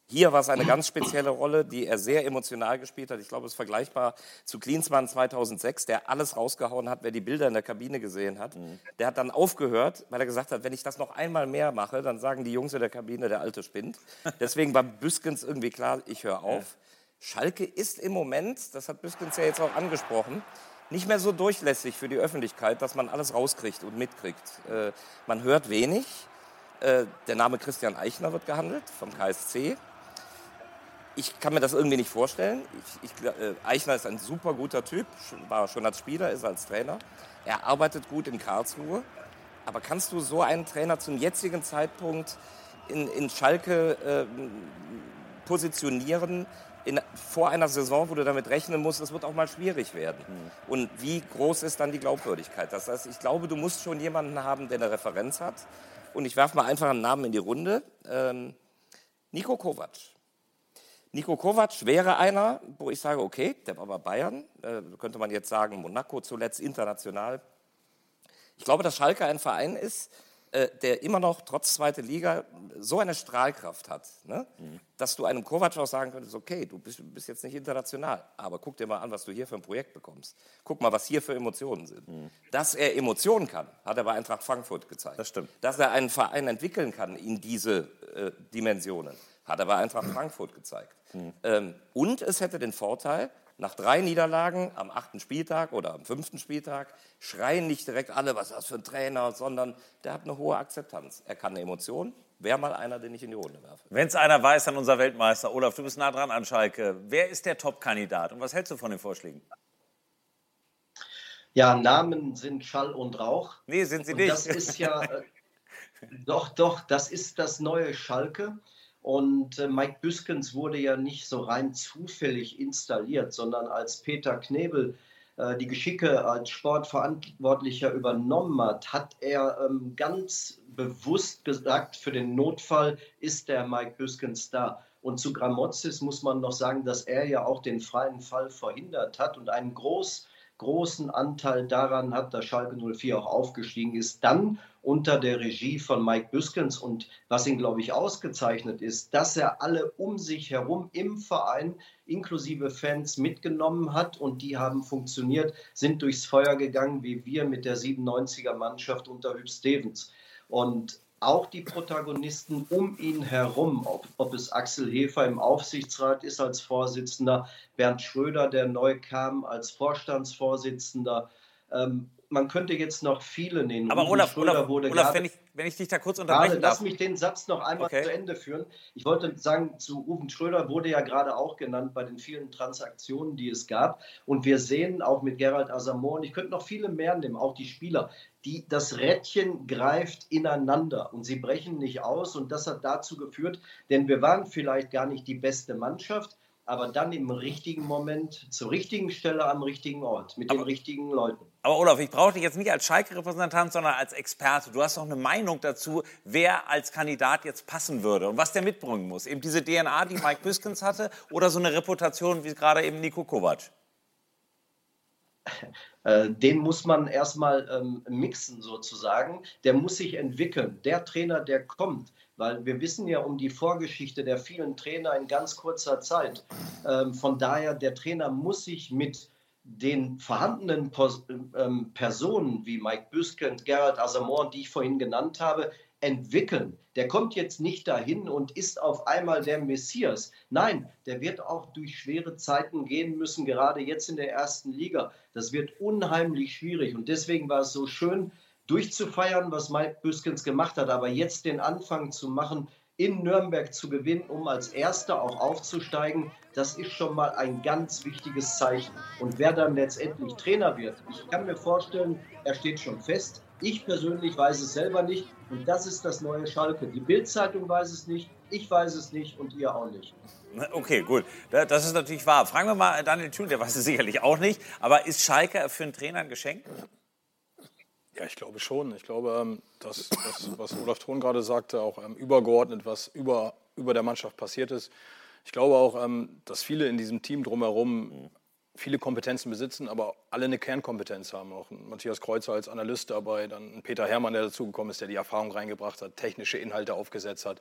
Hier war es eine ganz spezielle Rolle, die er sehr emotional gespielt hat. Ich glaube, es ist vergleichbar zu Klinsmann 2006, der alles rausgehauen hat, wer die Bilder in der Kabine gesehen hat. Mhm. Der hat dann aufgehört, weil er gesagt hat, wenn ich das noch einmal mehr mache, dann sagen die Jungs in der Kabine, der Alte spinnt. Deswegen war Büskens irgendwie klar, ich höre auf. Schalke ist im Moment, das hat Büskens ja jetzt auch angesprochen, nicht mehr so durchlässig für die Öffentlichkeit, dass man alles rauskriegt und mitkriegt. Äh, man hört wenig. Äh, der Name Christian Eichner wird gehandelt vom KSC. ich kann mir das irgendwie nicht vorstellen. Ich, ich, äh, Eichner ist ein super guter Typ, war schon als Spieler, ist als Trainer. Er arbeitet gut in Karlsruhe. Aber kannst du so einen Trainer zum jetzigen Zeitpunkt in, in Schalke äh, positionieren, in, vor einer Saison, wo du damit rechnen musst, es wird auch mal schwierig werden. Mhm. Und wie groß ist dann die Glaubwürdigkeit? Das heißt, ich glaube, du musst schon jemanden haben, der eine Referenz hat. Und ich werfe mal einfach einen Namen in die Runde. Ähm, Nico Kovac. Nico Kovac wäre einer, wo ich sage, okay, der war bei Bayern, äh, könnte man jetzt sagen, Monaco zuletzt international. Ich glaube, dass Schalke ein Verein ist, äh, der immer noch trotz zweiter Liga so eine Strahlkraft hat, ne? mhm. dass du einem Kovac auch sagen könntest, okay, du bist, bist, jetzt nicht international, aber guck dir mal an, was du hier für ein Projekt bekommst. Guck mal, was hier für Emotionen sind. Mhm. Dass er Emotionen kann, hat er bei Eintracht Frankfurt gezeigt. Das stimmt. Dass er einen Verein entwickeln kann in diese äh, Dimensionen, hat er bei Eintracht Frankfurt gezeigt. Mhm. Ähm, und es hätte den Vorteil, nach drei Niederlagen am achten Spieltag oder am fünften Spieltag schreien nicht direkt alle, was ist das für ein Trainer, sondern der hat eine hohe Akzeptanz. Er kann eine Emotion. Wäre mal einer, den ich in die Runde werfe. Wenn es einer weiß, dann unser Weltmeister. Olaf, du bist nah dran an Schalke. Wer ist der Top-Kandidat und was hältst du von den Vorschlägen? Ja, Namen sind Schall und Rauch. Nee, sind sie und nicht. Das ist ja, äh, doch, doch, das ist das neue Schalke. Und äh, Mike Büskens wurde ja nicht so rein zufällig installiert, sondern als Peter Knebel äh, die Geschicke als Sportverantwortlicher übernommen hat, hat er ähm, ganz bewusst gesagt, für den Notfall ist der Mike Büskens da. Und zu Gramozis muss man noch sagen, dass er ja auch den freien Fall verhindert hat und einen groß, großen Anteil daran hat, dass Schalke 04 auch aufgestiegen ist. Dann unter der Regie von Mike Büskens. Und was ihn, glaube ich, ausgezeichnet ist, dass er alle um sich herum im Verein inklusive Fans mitgenommen hat und die haben funktioniert, sind durchs Feuer gegangen, wie wir mit der 97er Mannschaft unter Hüb Stevens. Und auch die Protagonisten um ihn herum, ob, ob, es Axel Hefer im Aufsichtsrat ist als Vorsitzender, Bernd Schröder, der neu kam als Vorstandsvorsitzender, ähm, man könnte jetzt noch viele nennen. Aber Olaf, Olaf, Olaf gerade, wenn, ich, wenn ich dich da kurz unterbrechen darf. Lass mich den Satz noch einmal okay. zu Ende führen. Ich wollte sagen, zu Uwe Schröder wurde ja gerade auch genannt bei den vielen Transaktionen, die es gab. Und wir sehen auch mit Gerald Asamoah, und ich könnte noch viele mehr nehmen, auch die Spieler, die, das Rädchen greift ineinander und sie brechen nicht aus. Und das hat dazu geführt, denn wir waren vielleicht gar nicht die beste Mannschaft, aber dann im richtigen Moment, zur richtigen Stelle am richtigen Ort, mit aber, den richtigen Leuten. Aber Olaf, ich brauche dich jetzt nicht als Schalke-Repräsentant, sondern als Experte. Du hast doch eine Meinung dazu, wer als Kandidat jetzt passen würde und was der mitbringen muss. Eben diese DNA, die Mike Biskens hatte, oder so eine Reputation wie gerade eben Nico Kovac? Äh, den muss man erstmal ähm, mixen sozusagen. Der muss sich entwickeln. Der Trainer, der kommt, weil wir wissen ja um die Vorgeschichte der vielen Trainer in ganz kurzer Zeit. Ähm, von daher, der Trainer muss sich mit den vorhandenen ähm, Personen wie Mike Büske Gerald Asamoah, die ich vorhin genannt habe, entwickeln. Der kommt jetzt nicht dahin und ist auf einmal der Messias. Nein, der wird auch durch schwere Zeiten gehen müssen, gerade jetzt in der ersten Liga. Das wird unheimlich schwierig und deswegen war es so schön, durchzufeiern, was Mike Büskens gemacht hat, aber jetzt den Anfang zu machen, in Nürnberg zu gewinnen, um als Erster auch aufzusteigen, das ist schon mal ein ganz wichtiges Zeichen. Und wer dann letztendlich Trainer wird, ich kann mir vorstellen, er steht schon fest. Ich persönlich weiß es selber nicht. Und das ist das neue Schalke. Die Bildzeitung weiß es nicht, ich weiß es nicht und ihr auch nicht. Okay, gut. Das ist natürlich wahr. Fragen wir mal Daniel Thül, der weiß es sicherlich auch nicht. Aber ist Schalke für einen Trainer ein Geschenk? Ja, ich glaube schon. Ich glaube, ähm, dass das, was Olaf Thron gerade sagte, auch ähm, übergeordnet, was über, über der Mannschaft passiert ist. Ich glaube auch, ähm, dass viele in diesem Team drumherum viele Kompetenzen besitzen, aber alle eine Kernkompetenz haben. Auch Matthias Kreuzer als Analyst dabei, dann Peter Herrmann, der dazugekommen ist, der die Erfahrung reingebracht hat, technische Inhalte aufgesetzt hat,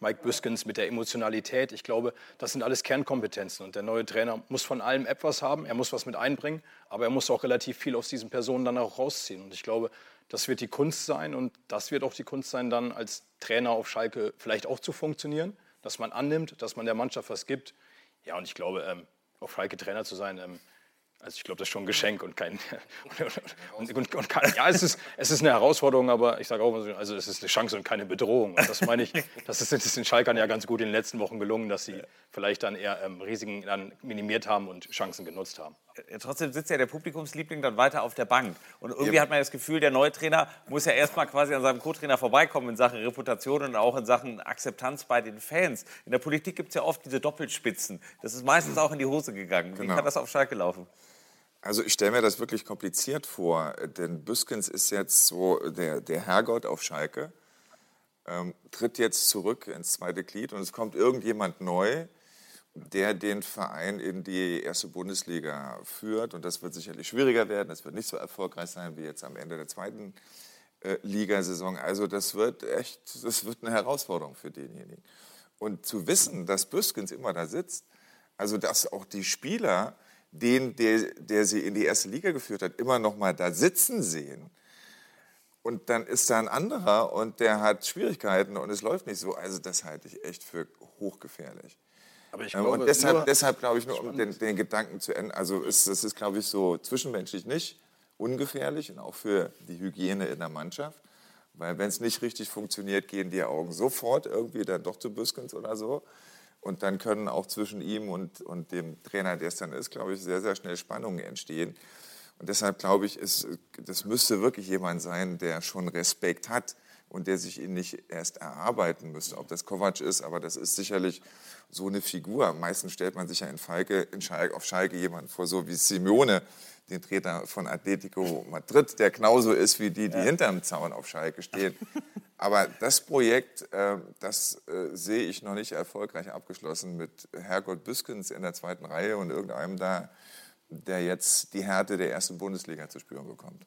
Mike Büskens mit der Emotionalität. Ich glaube, das sind alles Kernkompetenzen und der neue Trainer muss von allem etwas haben, er muss was mit einbringen, aber er muss auch relativ viel aus diesen Personen dann auch rausziehen. Und ich glaube, das wird die Kunst sein und das wird auch die Kunst sein, dann als Trainer auf Schalke vielleicht auch zu funktionieren, dass man annimmt, dass man der Mannschaft was gibt. Ja, und ich glaube, ähm, auf Schalke Trainer zu sein, ähm, Also ich glaube, das ist schon ein Geschenk und kein und, und, und, kein, ja, es ist, es ist eine Herausforderung, aber ich sage auch, also es ist eine Chance und keine Bedrohung. Und das meine ich, das ist, das ist den Schalkern ja ganz gut in den letzten Wochen gelungen, dass sie vielleicht dann eher ähm, Risiken dann minimiert haben und Chancen genutzt haben. Ja, trotzdem sitzt ja der Publikumsliebling dann weiter auf der Bank. Und irgendwie ja. hat man das Gefühl, der neue Trainer muss ja erstmal quasi an seinem Co-Trainer vorbeikommen in Sachen Reputation und auch in Sachen Akzeptanz bei den Fans. In der Politik gibt es ja oft diese Doppelspitzen. Das ist meistens auch in die Hose gegangen. Wie genau. kann das auf Schalke laufen? Also ich stelle mir das wirklich kompliziert vor, denn Büskens ist jetzt so der, der Herrgott auf Schalke, ähm, tritt jetzt zurück ins zweite Glied und es kommt irgendjemand neu, der den Verein in die erste Bundesliga führt. Und das wird sicherlich schwieriger werden, das wird nicht so erfolgreich sein wie jetzt am Ende der zweiten äh, Ligasaison. Also das wird echt, das wird eine Herausforderung für denjenigen. Und zu wissen, dass Büskens immer da sitzt, also dass auch die Spieler den, der, der sie in die erste Liga geführt hat, immer noch mal da sitzen sehen. Und dann ist da ein anderer und der hat Schwierigkeiten und es läuft nicht so. Also das halte ich echt für hochgefährlich. Ähm, glaube, und deshalb, deshalb glaube ich nur, um den, den, Gedanken zu enden, also ist, das ist, glaube ich, so zwischenmenschlich nicht ungefährlich und auch für die Hygiene in der Mannschaft. Weil wenn es nicht richtig funktioniert, gehen die Augen sofort irgendwie dann doch zu Büskens oder so. Und dann können auch zwischen ihm und, und dem Trainer, der es dann ist, glaube ich, sehr, sehr schnell Spannungen entstehen. Und deshalb glaube ich, ist, das müsste wirklich jemand sein, der schon Respekt hat und der sich ihn nicht erst erarbeiten müsste. Ob das Kovac ist, aber das ist sicherlich so eine Figur. Meistens stellt man sich ja in Falke, in Schalke, auf Schalke jemanden vor, so wie Simeone, den Trainer von Atletico Madrid, der genauso ist wie die, die ja. hinterm Zaun auf Schalke stehen. Aber das Projekt, äh, das äh, sehe ich noch nicht erfolgreich abgeschlossen mit Herrgott Büskens in der zweiten Reihe und irgendeinem da, der jetzt die Härte der ersten Bundesliga zu spüren bekommt.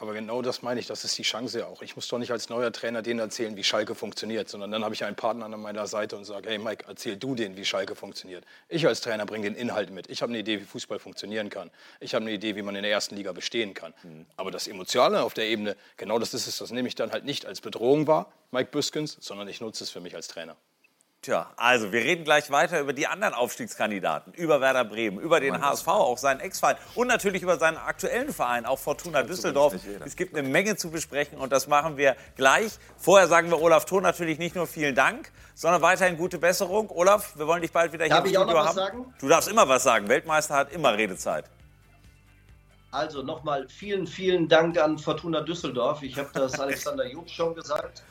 Aber genau das meine ich, das ist die Chance auch. Ich muss doch nicht als neuer Trainer denen erzählen, wie Schalke funktioniert, sondern dann habe ich einen Partner an meiner Seite und sage, hey Mike, erzähl du denen, wie Schalke funktioniert. Ich als Trainer bringe den Inhalt mit. Ich habe eine Idee, wie Fußball funktionieren kann. Ich habe eine Idee, wie man in der ersten Liga bestehen kann. Mhm. Aber das Emotionale auf der Ebene, genau das ist es, das nehme ich dann halt nicht als Bedrohung wahr, Mike Büskens, sondern ich nutze es für mich als Trainer. Tja, also wir reden gleich weiter über die anderen Aufstiegskandidaten, über Werder Bremen, über den HSV, auch seinen Ex-Verein und natürlich über seinen aktuellen Verein, auch Fortuna Düsseldorf. Es gibt eine Menge zu besprechen und das machen wir gleich. Vorher sagen wir Olaf Thon natürlich nicht nur vielen Dank, sondern weiterhin gute Besserung. Olaf, wir wollen dich bald wieder hier Darf im Studio ich auch noch haben. Was sagen? Du darfst immer was sagen. Weltmeister hat immer Redezeit. Also nochmal vielen, vielen Dank an Fortuna Düsseldorf. Ich habe das Alexander Jupp schon gesagt.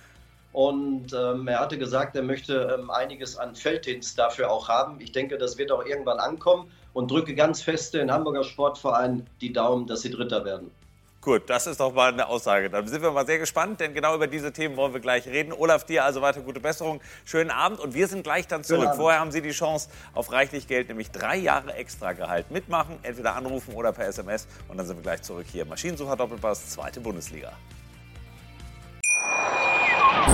Und ähm, er hatte gesagt, er möchte ähm, einiges an Felddienst dafür auch haben. Ich denke, das wird auch irgendwann ankommen und drücke ganz fest den Hamburger Sportverein die Daumen, dass sie Dritter werden. Gut, das ist doch mal eine Aussage. Dann sind wir mal sehr gespannt, denn genau über diese Themen wollen wir gleich reden. Olaf, dir also weiter gute Besserung, schönen Abend und wir sind gleich dann zurück. Vorher haben Sie die Chance auf reichlich Geld, nämlich drei Jahre extra Gehalt mitmachen, entweder anrufen oder per SMS und dann sind wir gleich zurück hier. Maschinensucher Doppelpass, zweite Bundesliga.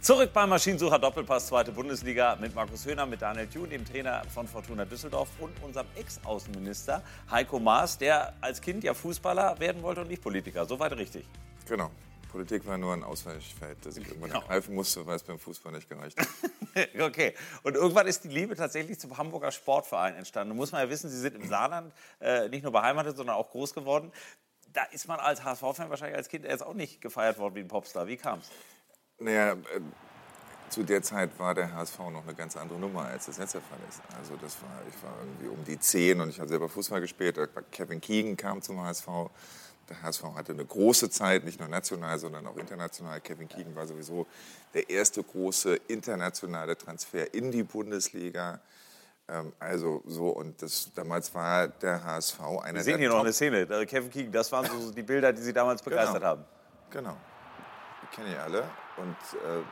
Zurück beim Maschinensucher Doppelpass, zweite Bundesliga mit Markus Höhner, mit Daniel Thun, dem Trainer von Fortuna Düsseldorf und unserem Ex-Außenminister Heiko Maas, der als Kind ja Fußballer werden wollte und nicht Politiker. Soweit richtig. Genau. Politik war nur ein Ausweichfeld, das ich irgendwann genau. ergreifen musste, weil es beim Fußball nicht gereicht hat. okay. Und irgendwann ist die Liebe tatsächlich zum Hamburger Sportverein entstanden. Da muss man ja wissen, Sie sind im Saarland äh, nicht nur beheimatet, sondern auch groß geworden. Da ist man als HSV-Fan wahrscheinlich als Kind jetzt auch nicht gefeiert worden wie ein Popstar. Wie kam es? Naja, äh, zu der Zeit war der HSV noch eine ganz andere Nummer, als das jetzt der Fall ist. Also das war, ich war irgendwie um die zehn und ich habe selber Fußball gespielt. Kevin Keegan kam zum HSV. Der HSV hatte eine große Zeit, nicht nur national, sondern auch international. Kevin Keegan war sowieso der erste große internationale Transfer in die Bundesliga. Ähm, also so, und das, damals war der HSV einer Wir sehen hier noch eine Szene. Kevin Keegan, das waren so die Bilder, die Sie damals begeistert genau. haben. Genau. Die kenne ich alle. Und äh,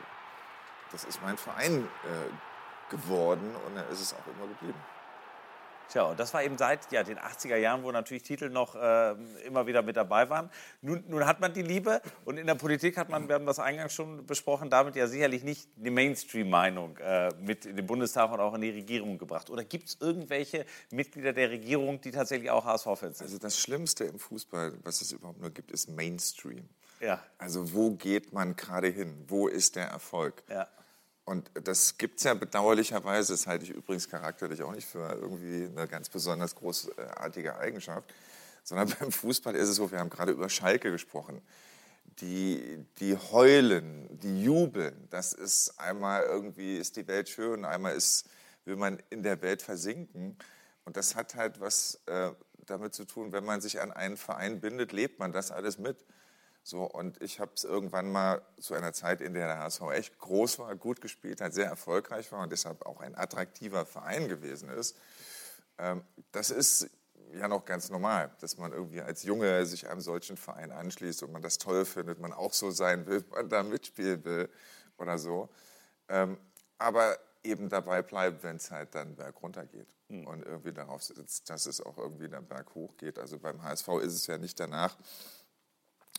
das ist mein Verein äh, geworden und er ist es auch immer geblieben. Tja, und das war eben seit ja, den 80er Jahren, wo natürlich Titel noch äh, immer wieder mit dabei waren. Nun, nun, hat man die Liebe und in der Politik hat man, wir haben das eingangs schon besprochen, damit ja sicherlich nicht die Mainstream-Meinung äh, mit in den Bundestag und auch in die Regierung gebracht. Oder gibt es irgendwelche Mitglieder der Regierung, die tatsächlich auch HSV-Fans sind? Also das Schlimmste im Fußball, was es überhaupt nur gibt, ist Mainstream. Ja. Also wo geht man gerade hin? Wo ist der Erfolg? Ja. Und das gibt es ja bedauerlicherweise, das halte ich übrigens charakterlich auch nicht für irgendwie eine ganz besonders großartige Eigenschaft, sondern beim Fußball ist es so, wir haben gerade über Schalke gesprochen, die, die heulen, die jubeln, das ist einmal irgendwie ist die Welt schön, einmal ist, will man in der Welt versinken. Und das hat halt was äh, damit zu tun, wenn man sich an einen Verein bindet, lebt man das alles mit. So, und ich habe es irgendwann mal zu einer Zeit, in der der HSV echt groß war, gut gespielt hat, sehr erfolgreich war und deshalb auch ein attraktiver Verein gewesen ist. Ähm, das ist ja noch ganz normal, dass man irgendwie als Junge sich einem solchen Verein anschließt und man das toll findet, man auch so sein will, man da mitspielen will oder so. Ähm, aber eben dabei bleibt, wenn es halt dann berg runter geht hm. und irgendwie darauf sitzt, dass es auch irgendwie dann berg hoch geht. Also beim HSV ist es ja nicht danach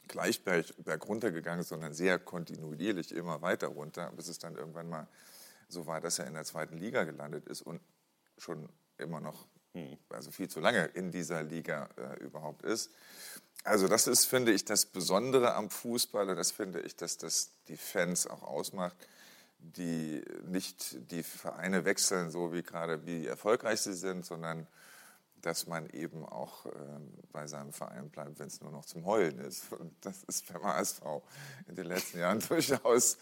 gleich berg, berg runtergegangen, sondern sehr kontinuierlich immer weiter runter, bis es dann irgendwann mal so war, dass er in der zweiten Liga gelandet ist und schon immer noch, hm, also viel zu lange in dieser Liga äh, überhaupt ist. Also das ist, finde ich, das Besondere am Fußball und das finde ich, dass das die Fans auch ausmacht, die nicht die Vereine wechseln, so wie gerade wie erfolgreich sie sind, sondern dass man eben auch äh, bei seinem Verein bleibt, wenn es nur noch zum Heulen ist. Und das ist beim HSV in den letzten Jahren durchaus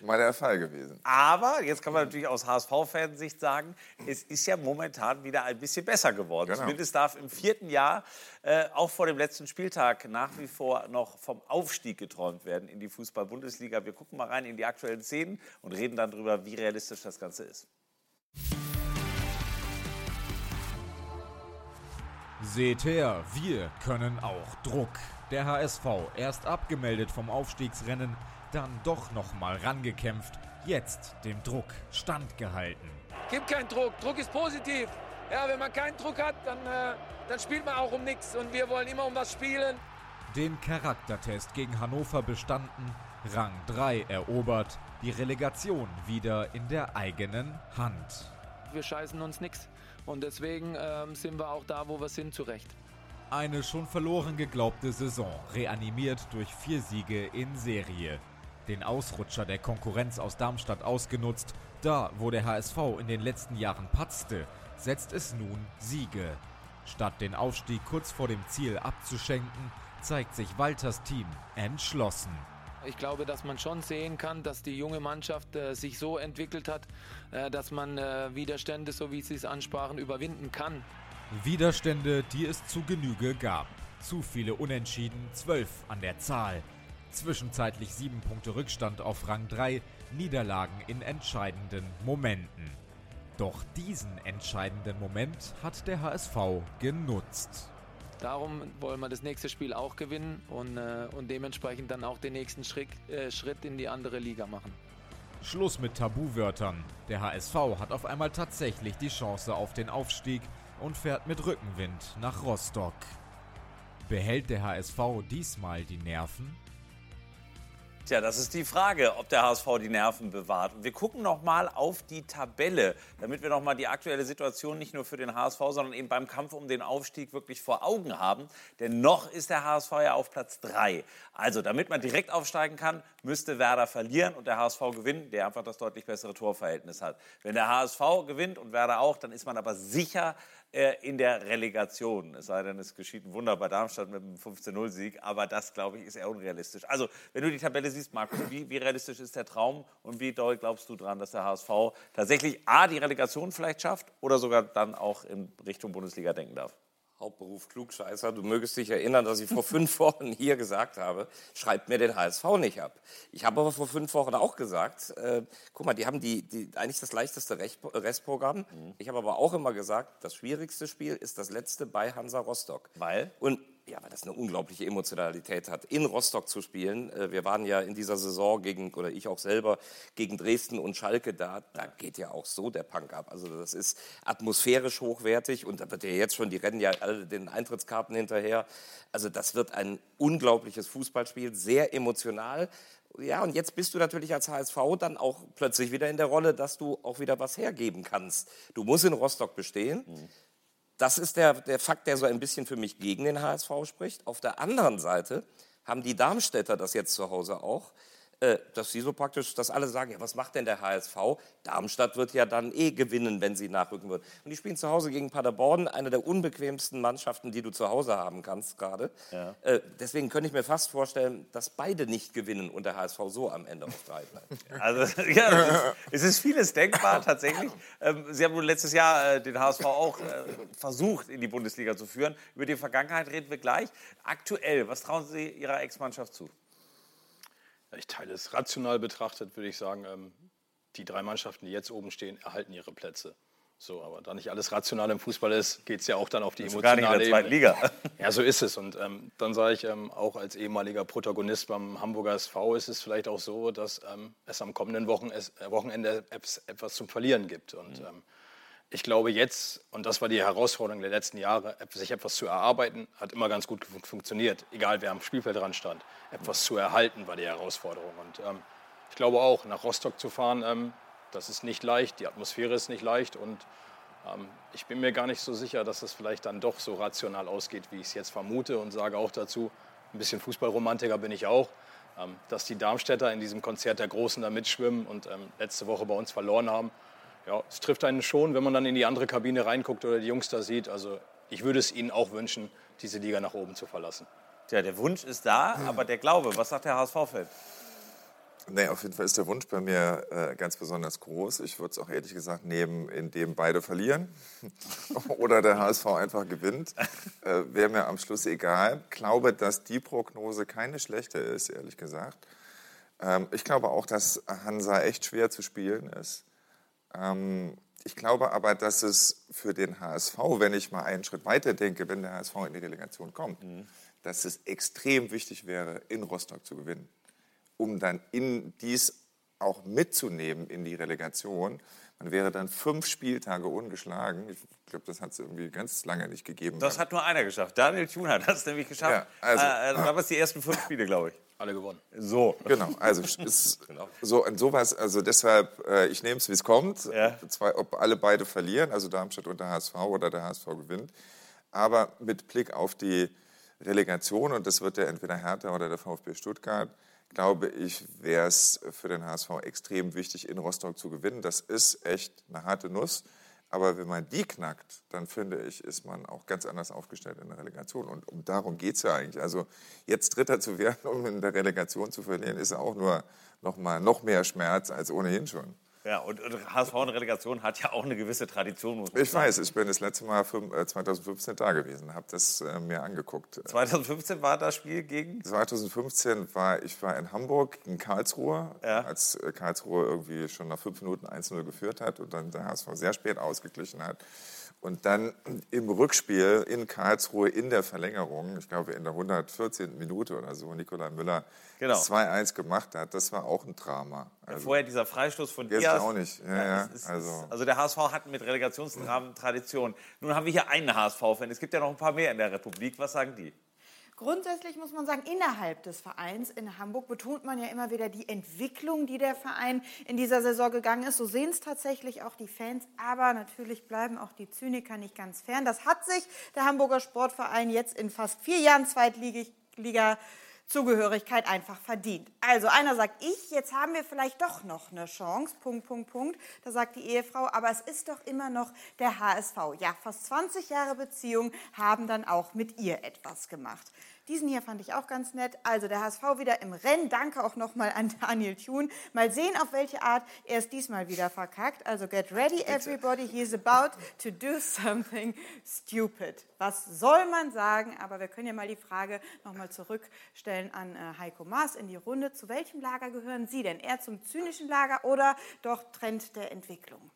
mal der Fall gewesen. Aber jetzt kann man natürlich aus HSV-Fansicht sagen, es ist ja momentan wieder ein bisschen besser geworden. Genau. Zumindest darf im vierten Jahr äh, auch vor dem letzten Spieltag nach wie vor noch vom Aufstieg geträumt werden in die Fußball-Bundesliga. Wir gucken mal rein in die aktuellen Szenen und reden dann darüber, wie realistisch das Ganze ist. Seht her, wir können auch Druck. Der HSV, erst abgemeldet vom Aufstiegsrennen, dann doch noch mal rangekämpft, jetzt dem Druck standgehalten. Gibt keinen Druck, Druck ist positiv. Ja, wenn man keinen Druck hat, dann, äh, dann spielt man auch um nichts und wir wollen immer um was spielen. Den Charaktertest gegen Hannover bestanden, Rang 3 erobert, die Relegation wieder in der eigenen Hand. Wir scheißen uns nichts. Und deswegen ähm, sind wir auch da, wo wir sind, zurecht. Eine schon verloren geglaubte Saison, reanimiert durch vier Siege in Serie. Den Ausrutscher der Konkurrenz aus Darmstadt ausgenutzt, da wo der HSV in den letzten Jahren patzte, setzt es nun Siege. Statt den Aufstieg kurz vor dem Ziel abzuschenken, zeigt sich Walters Team entschlossen. Ich glaube, dass man schon sehen kann, dass die junge Mannschaft äh, sich so entwickelt hat, äh, dass man äh, Widerstände, so wie Sie es ansprachen, überwinden kann. Widerstände, die es zu Genüge gab. Zu viele Unentschieden, zwölf an der Zahl. Zwischenzeitlich sieben Punkte Rückstand auf Rang 3, Niederlagen in entscheidenden Momenten. Doch diesen entscheidenden Moment hat der HSV genutzt. Darum wollen wir das nächste Spiel auch gewinnen und, äh, und dementsprechend dann auch den nächsten Schritt, äh, Schritt in die andere Liga machen. Schluss mit Tabuwörtern. Der HSV hat auf einmal tatsächlich die Chance auf den Aufstieg und fährt mit Rückenwind nach Rostock. Behält der HSV diesmal die Nerven? Tja, das ist die Frage, ob der HSV die Nerven bewahrt. Und wir gucken noch mal auf die Tabelle, damit wir noch mal die aktuelle Situation nicht nur für den HSV, sondern eben beim Kampf um den Aufstieg wirklich vor Augen haben. Denn noch ist der HSV ja auf Platz 3. Also, damit man direkt aufsteigen kann, müsste Werder verlieren und der HSV gewinnen, der einfach das deutlich bessere Torverhältnis hat. Wenn der HSV gewinnt und Werder auch, dann ist man aber sicher in der Relegation. Es sei denn, es geschieht ein Wunder bei Darmstadt mit einem 15-0-Sieg, aber das, glaube ich, ist eher unrealistisch. Also, wenn du die Tabelle siehst, Markus, wie, wie realistisch ist der Traum und wie doll glaubst du daran, dass der HSV tatsächlich A, die Relegation vielleicht schafft oder sogar dann auch in Richtung Bundesliga denken darf? Hauptberuf Klugscheißer. Du mögest dich erinnern, dass ich vor fünf Wochen hier gesagt habe, schreibt mir den HSV nicht ab. Ich habe aber vor fünf Wochen auch gesagt, äh, guck mal, die haben die, die, eigentlich das leichteste Restprogramm. Mhm. Ich habe aber auch immer gesagt, das schwierigste Spiel ist das letzte bei Hansa Rostock. Weil? Und ja, weil das eine unglaubliche Emotionalität hat, in Rostock zu spielen. Äh, wir waren ja in dieser Saison gegen, oder ich auch selber, gegen Dresden und Schalke da. Da geht ja auch so der Punk ab. Also das ist atmosphärisch hochwertig und da wird ja jetzt schon, die rennen ja alle den Eintrittskarten hinterher. Also das wird ein unglaubliches Fußballspiel, sehr emotional. Ja, und jetzt bist du natürlich als HSV dann auch plötzlich wieder in der Rolle, dass du auch wieder was hergeben kannst. Du musst in Rostock bestehen. Mhm. Das ist der, der Fakt, der so ein bisschen für mich gegen den HSV spricht. Auf der anderen Seite haben die Darmstädter das jetzt zu Hause auch. Äh, dass sie so praktisch, dass alle sagen, ja, was macht denn der HSV? Darmstadt wird ja dann eh gewinnen, wenn sie nachrücken wird. Und die spielen zu Hause gegen Paderborn, eine der unbequemsten Mannschaften, die du zu Hause haben kannst gerade. Ja. Äh, deswegen könnte ich mir fast vorstellen, dass beide nicht gewinnen und der HSV so am Ende auf drei bleibt. Also ja, es ist vieles denkbar tatsächlich. Ähm, sie haben letztes Jahr äh, den HSV auch versucht, in die Bundesliga zu führen. Über die Vergangenheit reden wir gleich. Aktuell, was trauen Sie Ihrer Ex-Mannschaft zu? Ich teile es rational betrachtet, würde ich sagen, ähm, die drei Mannschaften, die jetzt oben stehen, erhalten ihre Plätze. So, aber da nicht alles rational im Fußball ist, geht es ja auch dann auf die das emotionale gar nicht in der zweiten Liga. Ja, so ist es. Und ähm, dann sage ich ähm, auch als ehemaliger Protagonist beim Hamburger SV ist es vielleicht auch so, dass ähm, es am kommenden Wochen es, äh, Wochenende etwas zum Verlieren gibt. Und mhm. Ich glaube jetzt, und das war die Herausforderung der letzten Jahre, sich etwas zu erarbeiten, hat immer ganz gut funktioniert, egal wer am Spielfeld dran stand. Etwas zu erhalten war die Herausforderung. Und ähm, ich glaube auch, nach Rostock zu fahren, ähm, das ist nicht leicht, die Atmosphäre ist nicht leicht und ähm, ich bin mir gar nicht so sicher, dass es vielleicht dann doch so rational ausgeht, wie ich es jetzt vermute und sage auch dazu, ein bisschen Fußballromantiker bin ich auch, ähm, dass die Darmstädter in diesem Konzert der Großen da mitschwimmen und ähm, letzte Woche bei uns verloren haben ja, es trifft einen schon, wenn man dann in die andere Kabine reinguckt oder die Jungs da sieht. Also ich würde es ihnen auch wünschen, diese Liga nach oben zu verlassen. Tja, der Wunsch ist da, aber der Glaube, was sagt der HSV-Fan? Nee, auf jeden Fall ist der Wunsch bei mir äh, ganz besonders groß. Ich würde es auch ehrlich gesagt nehmen, indem beide verlieren oder der HSV einfach gewinnt. Äh, Wäre mir am Schluss egal. Ich glaube, dass die Prognose keine schlechte ist, ehrlich gesagt. Ähm, ich glaube auch, dass Hansa echt schwer zu spielen ist. Ähm, ich glaube aber, dass es für den HSV, wenn ich mal einen Schritt weiter denke, wenn der HSV in die Relegation kommt, mhm. dass es extrem wichtig wäre, in Rostock zu gewinnen, um dann in dies auch mitzunehmen in die Relegation. Man wäre dann fünf Spieltage ungeschlagen. Ich glaube, das hat es irgendwie ganz lange nicht gegeben. Das hat nur einer geschafft. Daniel Thun hat das nämlich geschafft. Ja, also, äh, da war es die ersten fünf Spiele, glaube ich. Alle gewonnen. So. Genau, also ist genau. so und sowas, also deshalb, äh, ich nehme es, wie es kommt. Ja. Zwei, ob alle beide verlieren, also Darmstadt und der HSV oder der HSV gewinnt. Aber mit Blick auf die Relegation, und das wird ja entweder Hertha oder der VfB Stuttgart, glaube ich, wäre es für den HSV extrem wichtig, in Rostock zu gewinnen. Das ist echt eine harte Nuss. Aber wenn man die knackt, dann finde ich, ist man auch ganz anders aufgestellt in der Relegation. Und um darum geht es ja eigentlich. Also jetzt Dritter zu werden, um in der Relegation zu verlieren, ist auch nur noch mal noch mehr Schmerz als ohnehin schon. Ja, und, HSV in Relegation hat ja auch eine gewisse Tradition, Ich weiß, ich bin das letzte Mal 2015 äh, da gewesen, habe das äh, mir angeguckt. 2015 war das Spiel gegen? 2015 war ich war in Hamburg, in Karlsruhe, ja. als äh, Karlsruhe irgendwie schon nach fünf Minuten 1-0 geführt hat und dann der HSV sehr spät ausgeglichen hat. Und dann im Rückspiel in Karlsruhe in der Verlängerung, ich glaube in der 114. Minute oder so, Nikolai Müller genau. 2-1 gemacht hat, das war auch ein Drama. Also, Vorher dieser Freistoß von Diaz. Jetzt auch nicht. Ja, ja, ist, also. also der HSV hat mit Relegationsdramen Tradition. Nun haben wir hier einen HSV-Fan. Es gibt ja noch ein paar mehr in der Republik. Was sagen die? Grundsätzlich muss man sagen, innerhalb des Vereins in Hamburg betont man ja immer wieder die Entwicklung, die der Verein in dieser Saison gegangen ist. So sehen es tatsächlich auch die Fans, aber natürlich bleiben auch die Zyniker nicht ganz fern. Das hat sich der Hamburger Sportverein jetzt in fast vier Jahren Zweitliga Zugehörigkeit einfach verdient. Also einer sagt ich, jetzt haben wir vielleicht doch noch eine Chance, Punkt, Punkt, Punkt. Da sagt die Ehefrau, aber es ist doch immer noch der HSV. Ja, fast 20 Jahre Beziehung haben dann auch mit ihr etwas gemacht. Diesen hier fand ich auch ganz nett. Also der HSV wieder im Rennen. Danke auch nochmal an Daniel Thun. Mal sehen, auf welche Art er es diesmal wieder verkackt. Also get ready everybody, he is about to do something stupid. Was soll man sagen? Aber wir können ja mal die Frage nochmal zurückstellen an äh, Heiko Maas in die Runde. Zu welchem Lager gehören Sie denn? Eher zum zynischen Lager oder doch Trend der Entwicklung?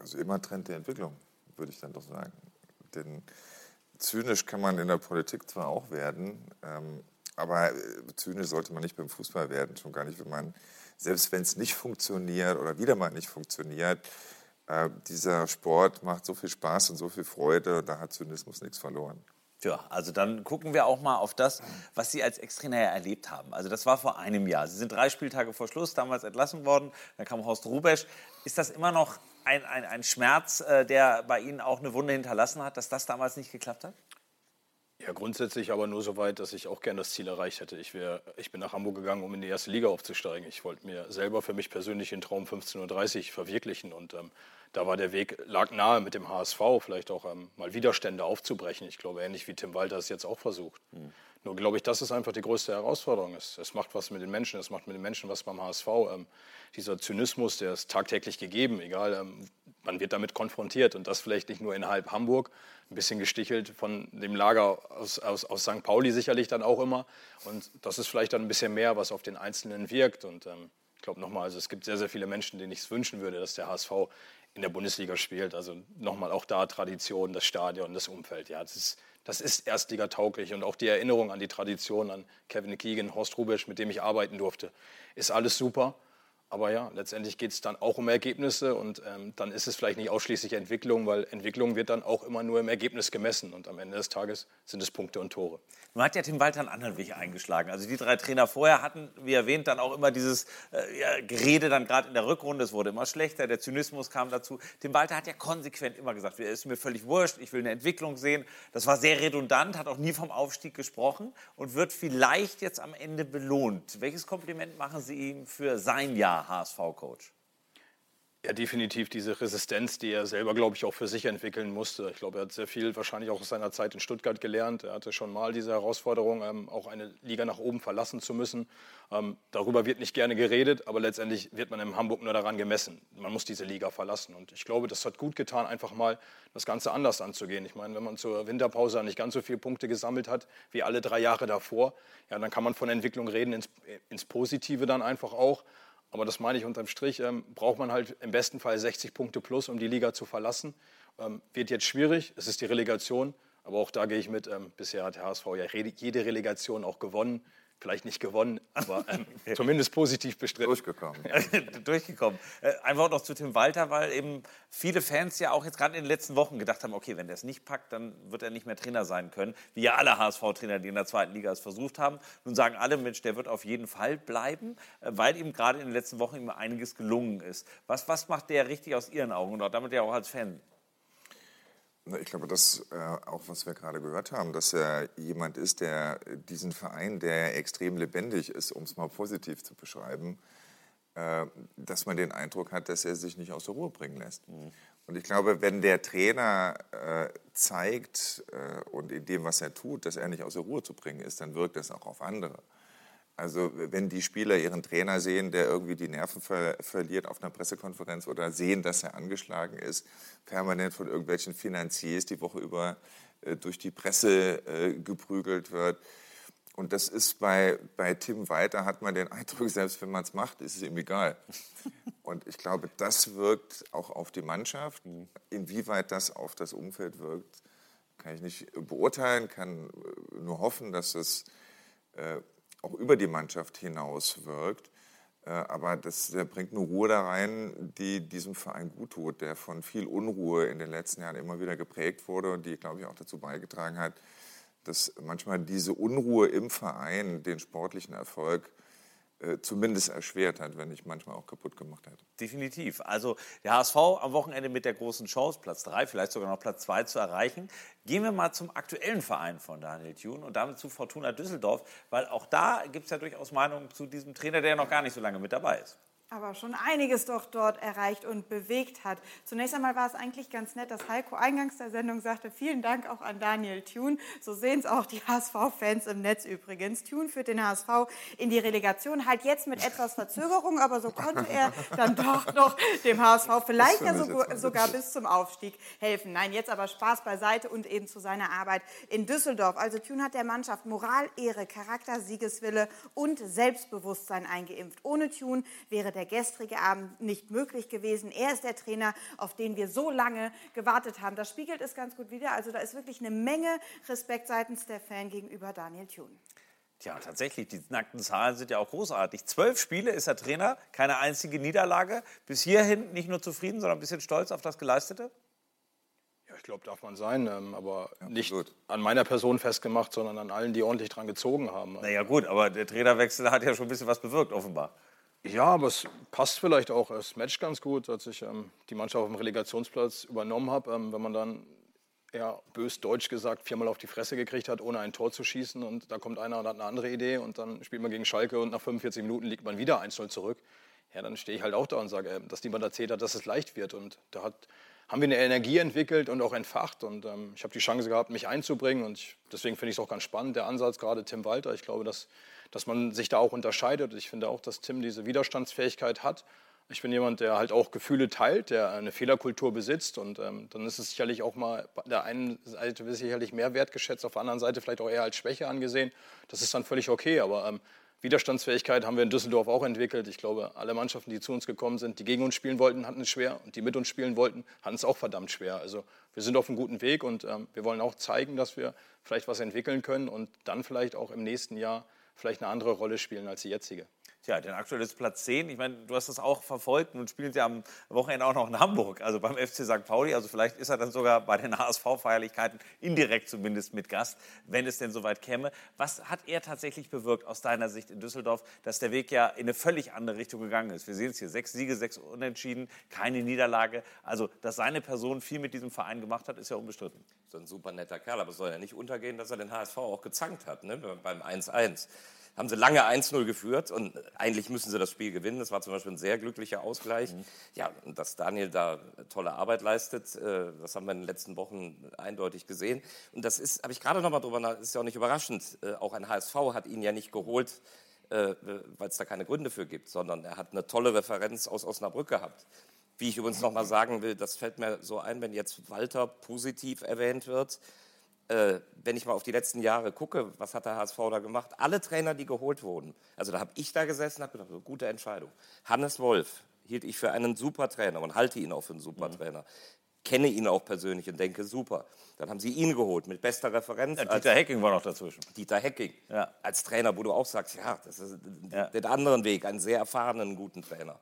Also immer Trend der Entwicklung, würde ich dann doch sagen. Denn zynisch kann man in der Politik zwar auch werden, ähm, aber äh, zynisch sollte man nicht beim Fußball werden, schon gar nicht, wenn man, selbst wenn es nicht funktioniert oder wieder mal nicht funktioniert, äh, dieser Sport macht so viel Spaß und so viel Freude, da hat Zynismus nichts verloren. Ja, also dann gucken wir auch mal auf das, was Sie als Ex-Trainer erlebt haben. Also das war vor einem Jahr. Sie sind drei Spieltage vor Schluss damals entlassen worden. Dann kam Horst Rubesch. Ist das immer noch ein, ein, ein Schmerz, äh, der bei Ihnen auch eine Wunde hinterlassen hat, dass das damals nicht geklappt hat? Ja, grundsätzlich aber nur so weit, dass ich auch gern das Ziel erreicht hätte. Ich, wär, ich bin nach Hamburg gegangen, um in die erste Liga aufzusteigen. Ich wollte mir selber für mich persönlich den Traum 15.30 Uhr verwirklichen. Und ähm, da war der Weg, lag nahe mit dem HSV, vielleicht auch ähm, mal Widerstände aufzubrechen. Ich glaube, ähnlich wie Tim Walter es jetzt auch versucht. Mhm. Nur glaube ich, das ist einfach die größte Herausforderung. Es, es, macht was mit den Menschen, es macht mit den Menschen was beim HSV. Ähm, dieser Zynismus, der ist tagtäglich gegeben, egal, ähm, man wird damit konfrontiert. Und das vielleicht nicht nur innerhalb Hamburg, ein bisschen gestichelt von dem Lager aus, aus, aus St. Pauli sicherlich dann auch immer. Und das ist vielleicht dann ein bisschen mehr, was auf den Einzelnen wirkt. Und ähm, ich glaube nochmal, also es gibt sehr, sehr viele Menschen, denen ich es wünschen würde, dass der HSV in der Bundesliga spielt. Also nochmal auch da Tradition, das Stadion, das Umfeld. Ja, das ist, das ist Erstliga-tauglich. Und auch die Erinnerung an die Tradition, an Kevin Keegan, Horst Rubisch, mit dem ich arbeiten durfte, ist alles super. Aber ja, letztendlich geht es dann auch um Ergebnisse und ähm, dann ist es vielleicht nicht ausschließlich Entwicklung, weil Entwicklung wird dann auch immer nur im Ergebnis gemessen und am Ende des Tages sind es Punkte und Tore. Nun hat ja Tim Walter einen anderen Weg eingeschlagen. Also die drei Trainer vorher hatten, wie erwähnt, dann auch immer dieses äh, ja, Gerede dann gerade in der Rückrunde. Es wurde immer schlechter, der Zynismus kam dazu. Tim Walter hat ja konsequent immer gesagt, es ist mir völlig wurscht, ich will eine Entwicklung sehen. Das war sehr redundant, hat auch nie vom Aufstieg gesprochen und wird vielleicht jetzt am Ende belohnt. Welches Kompliment machen Sie ihm für sein Jahr? HSV-Coach? Ja, definitiv diese Resistenz, die er selber, glaube ich, auch für sich entwickeln musste. Ich glaube, er hat sehr viel wahrscheinlich auch aus seiner Zeit in Stuttgart gelernt. Er hatte schon mal diese Herausforderung, ähm, auch eine Liga nach oben verlassen zu müssen. Ähm, darüber wird nicht gerne geredet, aber letztendlich wird man in Hamburg nur daran gemessen. Man muss diese Liga verlassen. Und ich glaube, das hat gut getan, einfach mal das Ganze anders anzugehen. Ich meine, wenn man zur Winterpause nicht ganz so viele Punkte gesammelt hat wie alle drei Jahre davor, ja, dann kann man von Entwicklung reden, ins, ins Positive dann einfach auch. Aber das meine ich unterm Strich, ähm, braucht man halt im besten Fall 60 Punkte plus, um die Liga zu verlassen. Ähm, wird jetzt schwierig, es ist die Relegation, aber auch da gehe ich mit. Ähm, bisher hat der HSV ja jede Relegation auch gewonnen vielleicht nicht gewonnen, aber ähm, zumindest positiv bestritten. Durchgekommen. Durchgekommen. Äh, einfach noch zu Tim Walter, weil eben viele Fans ja auch jetzt gerade in den letzten Wochen gedacht haben, okay, wenn der es nicht packt, dann wird er nicht mehr Trainer sein können, wie ja alle HSV-Trainer, die in der zweiten Liga es versucht haben. Nun sagen alle, Mensch, der wird auf jeden Fall bleiben, äh, weil ihm gerade in den letzten Wochen immer einiges gelungen ist. Was, was macht der richtig aus Ihren Augen und auch damit ja auch als Fan? Ich glaube, das äh, auch, was wir gerade gehört haben, dass er jemand ist, der diesen Verein, der extrem lebendig ist, um es mal positiv zu beschreiben, äh, dass man den Eindruck hat, dass er sich nicht aus der Ruhe bringen lässt. Mhm. Und ich glaube, wenn der Trainer äh, zeigt äh, und in dem, was er tut, dass er nicht aus der Ruhe zu bringen ist, dann wirkt das auch auf andere. Also wenn die Spieler ihren Trainer sehen, der irgendwie die Nerven ver verliert auf einer Pressekonferenz oder sehen, dass er angeschlagen ist, permanent von irgendwelchen Finanziers die Woche über äh, durch die Presse äh, geprügelt wird. Und das ist bei, bei Tim Weiter, hat man den Eindruck, selbst wenn man es macht, ist es ihm egal. Und ich glaube, das wirkt auch auf die Mannschaft. Inwieweit das auf das Umfeld wirkt, kann ich nicht beurteilen, kann äh, nur hoffen, dass es äh, auch über die Mannschaft hinaus wirkt. Äh, aber das bringt eine Ruhe da rein, die diesem Verein gut tut, der von viel Unruhe in den letzten Jahren immer wieder geprägt wurde und die, glaube ich, auch dazu beigetragen hat, dass manchmal diese Unruhe im Verein den sportlichen Erfolg zumindest erschwert hat, wenn nicht manchmal auch kaputt gemacht hat. Definitiv. Also der HSV am Wochenende mit der großen Chance, Platz 3, vielleicht sogar noch Platz 2 zu erreichen. Gehen wir mal zum aktuellen Verein von Daniel Thune und damit zu Fortuna Düsseldorf, weil auch da gibt es ja durchaus Meinungen zu diesem Trainer, der ja noch gar nicht so lange mit dabei ist aber schon einiges doch dort erreicht und bewegt hat. Zunächst einmal war es eigentlich ganz nett, dass Heiko eingangs der Sendung sagte, vielen Dank auch an Daniel Thune. So sehen es auch die HSV-Fans im Netz übrigens. Thune führt den HSV in die Relegation, halt jetzt mit etwas Verzögerung, aber so konnte er dann doch noch dem HSV vielleicht ja sogar, sogar bis zum Aufstieg helfen. Nein, jetzt aber Spaß beiseite und eben zu seiner Arbeit in Düsseldorf. Also Thune hat der Mannschaft Moral, Ehre, Charakter, Siegeswille und Selbstbewusstsein eingeimpft. Ohne Thune wäre der der gestrige Abend nicht möglich gewesen. Er ist der Trainer, auf den wir so lange gewartet haben. Das spiegelt es ganz gut wider. Also da ist wirklich eine Menge Respekt seitens der Fan gegenüber Daniel Thune. Tja, tatsächlich, die nackten Zahlen sind ja auch großartig. Zwölf Spiele ist er Trainer, keine einzige Niederlage. Bis hierhin nicht nur zufrieden, sondern ein bisschen stolz auf das Geleistete? Ja, ich glaube, darf man sein, ähm, aber ja, nicht gut. an meiner Person festgemacht, sondern an allen, die ordentlich dran gezogen haben. Naja gut, aber der Trainerwechsel hat ja schon ein bisschen was bewirkt, offenbar. Ja, aber es passt vielleicht auch das Match ganz gut, als ich ähm, die Mannschaft auf dem Relegationsplatz übernommen habe. Ähm, wenn man dann ja, bös deutsch gesagt, viermal auf die Fresse gekriegt hat, ohne ein Tor zu schießen. Und da kommt einer und hat eine andere Idee und dann spielt man gegen Schalke und nach 45 Minuten liegt man wieder 1-0 zurück. Ja, dann stehe ich halt auch da und sage, äh, dass niemand erzählt hat, dass es leicht wird. Und da hat, haben wir eine Energie entwickelt und auch entfacht. Und ähm, ich habe die Chance gehabt, mich einzubringen. Und ich, deswegen finde ich es auch ganz spannend, der Ansatz, gerade Tim Walter. Ich glaube, dass, dass man sich da auch unterscheidet. Ich finde auch, dass Tim diese Widerstandsfähigkeit hat ich bin jemand, der halt auch Gefühle teilt, der eine Fehlerkultur besitzt und ähm, dann ist es sicherlich auch mal der einen Seite sicherlich mehr wertgeschätzt, auf der anderen Seite vielleicht auch eher als Schwäche angesehen. Das ist dann völlig okay, aber ähm, Widerstandsfähigkeit haben wir in Düsseldorf auch entwickelt. Ich glaube, alle Mannschaften, die zu uns gekommen sind, die gegen uns spielen wollten, hatten es schwer und die mit uns spielen wollten, hatten es auch verdammt schwer. Also wir sind auf einem guten Weg und ähm, wir wollen auch zeigen, dass wir vielleicht was entwickeln können und dann vielleicht auch im nächsten Jahr vielleicht eine andere Rolle spielen als die jetzige. Tja, denn aktuell ist Platz 10. Ich meine, du hast das auch verfolgt und spielen sie am Wochenende auch noch in Hamburg, also beim FC St. Pauli. Also vielleicht ist er dann sogar bei den HSV-Feierlichkeiten indirekt zumindest mit Gast, wenn es denn soweit käme. Was hat er tatsächlich bewirkt aus deiner Sicht in Düsseldorf, dass der Weg ja in eine völlig andere Richtung gegangen ist? Wir sehen es hier, sechs Siege, sechs Unentschieden, keine Niederlage. Also, dass seine Person viel mit diesem Verein gemacht hat, ist ja unbestritten. So ein super netter Kerl, aber es soll ja nicht untergehen, dass er den HSV auch gezankt hat, ne? beim 1-1 haben sie lange 1-0 geführt und eigentlich müssen sie das Spiel gewinnen. Das war zum Beispiel ein sehr glücklicher Ausgleich. Mhm. Ja, dass Daniel da tolle Arbeit leistet, äh, das haben wir in den letzten Wochen eindeutig gesehen. Und das ist, habe ich gerade noch mal drüber nach, ist ja auch nicht überraschend. Äh, auch ein HSV hat ihn ja nicht geholt, äh, weil es da keine Gründe für gibt, sondern er hat eine tolle Referenz aus Osnabrück gehabt. Wie ich übrigens noch mal sagen will, das fällt mir so ein, wenn jetzt Walter positiv erwähnt wird äh, wenn ich mal auf die letzten Jahre gucke, was hat der HSV da gemacht? Alle Trainer, die geholt wurden, also da habe ich da gesessen, habe gedacht, gute Entscheidung. Hannes Wolf hielt ich für einen super Trainer und halte ihn auch für einen super mhm. Trainer. Kenne ihn auch persönlich und denke, super. Dann haben sie ihn geholt mit bester Referenz. Ja, Dieter Hecking war noch dazwischen. Dieter Hecking. Ja. Als Trainer, wo du auch sagst, ja, das ist ja. den anderen Weg, einen sehr erfahrenen, guten Trainer.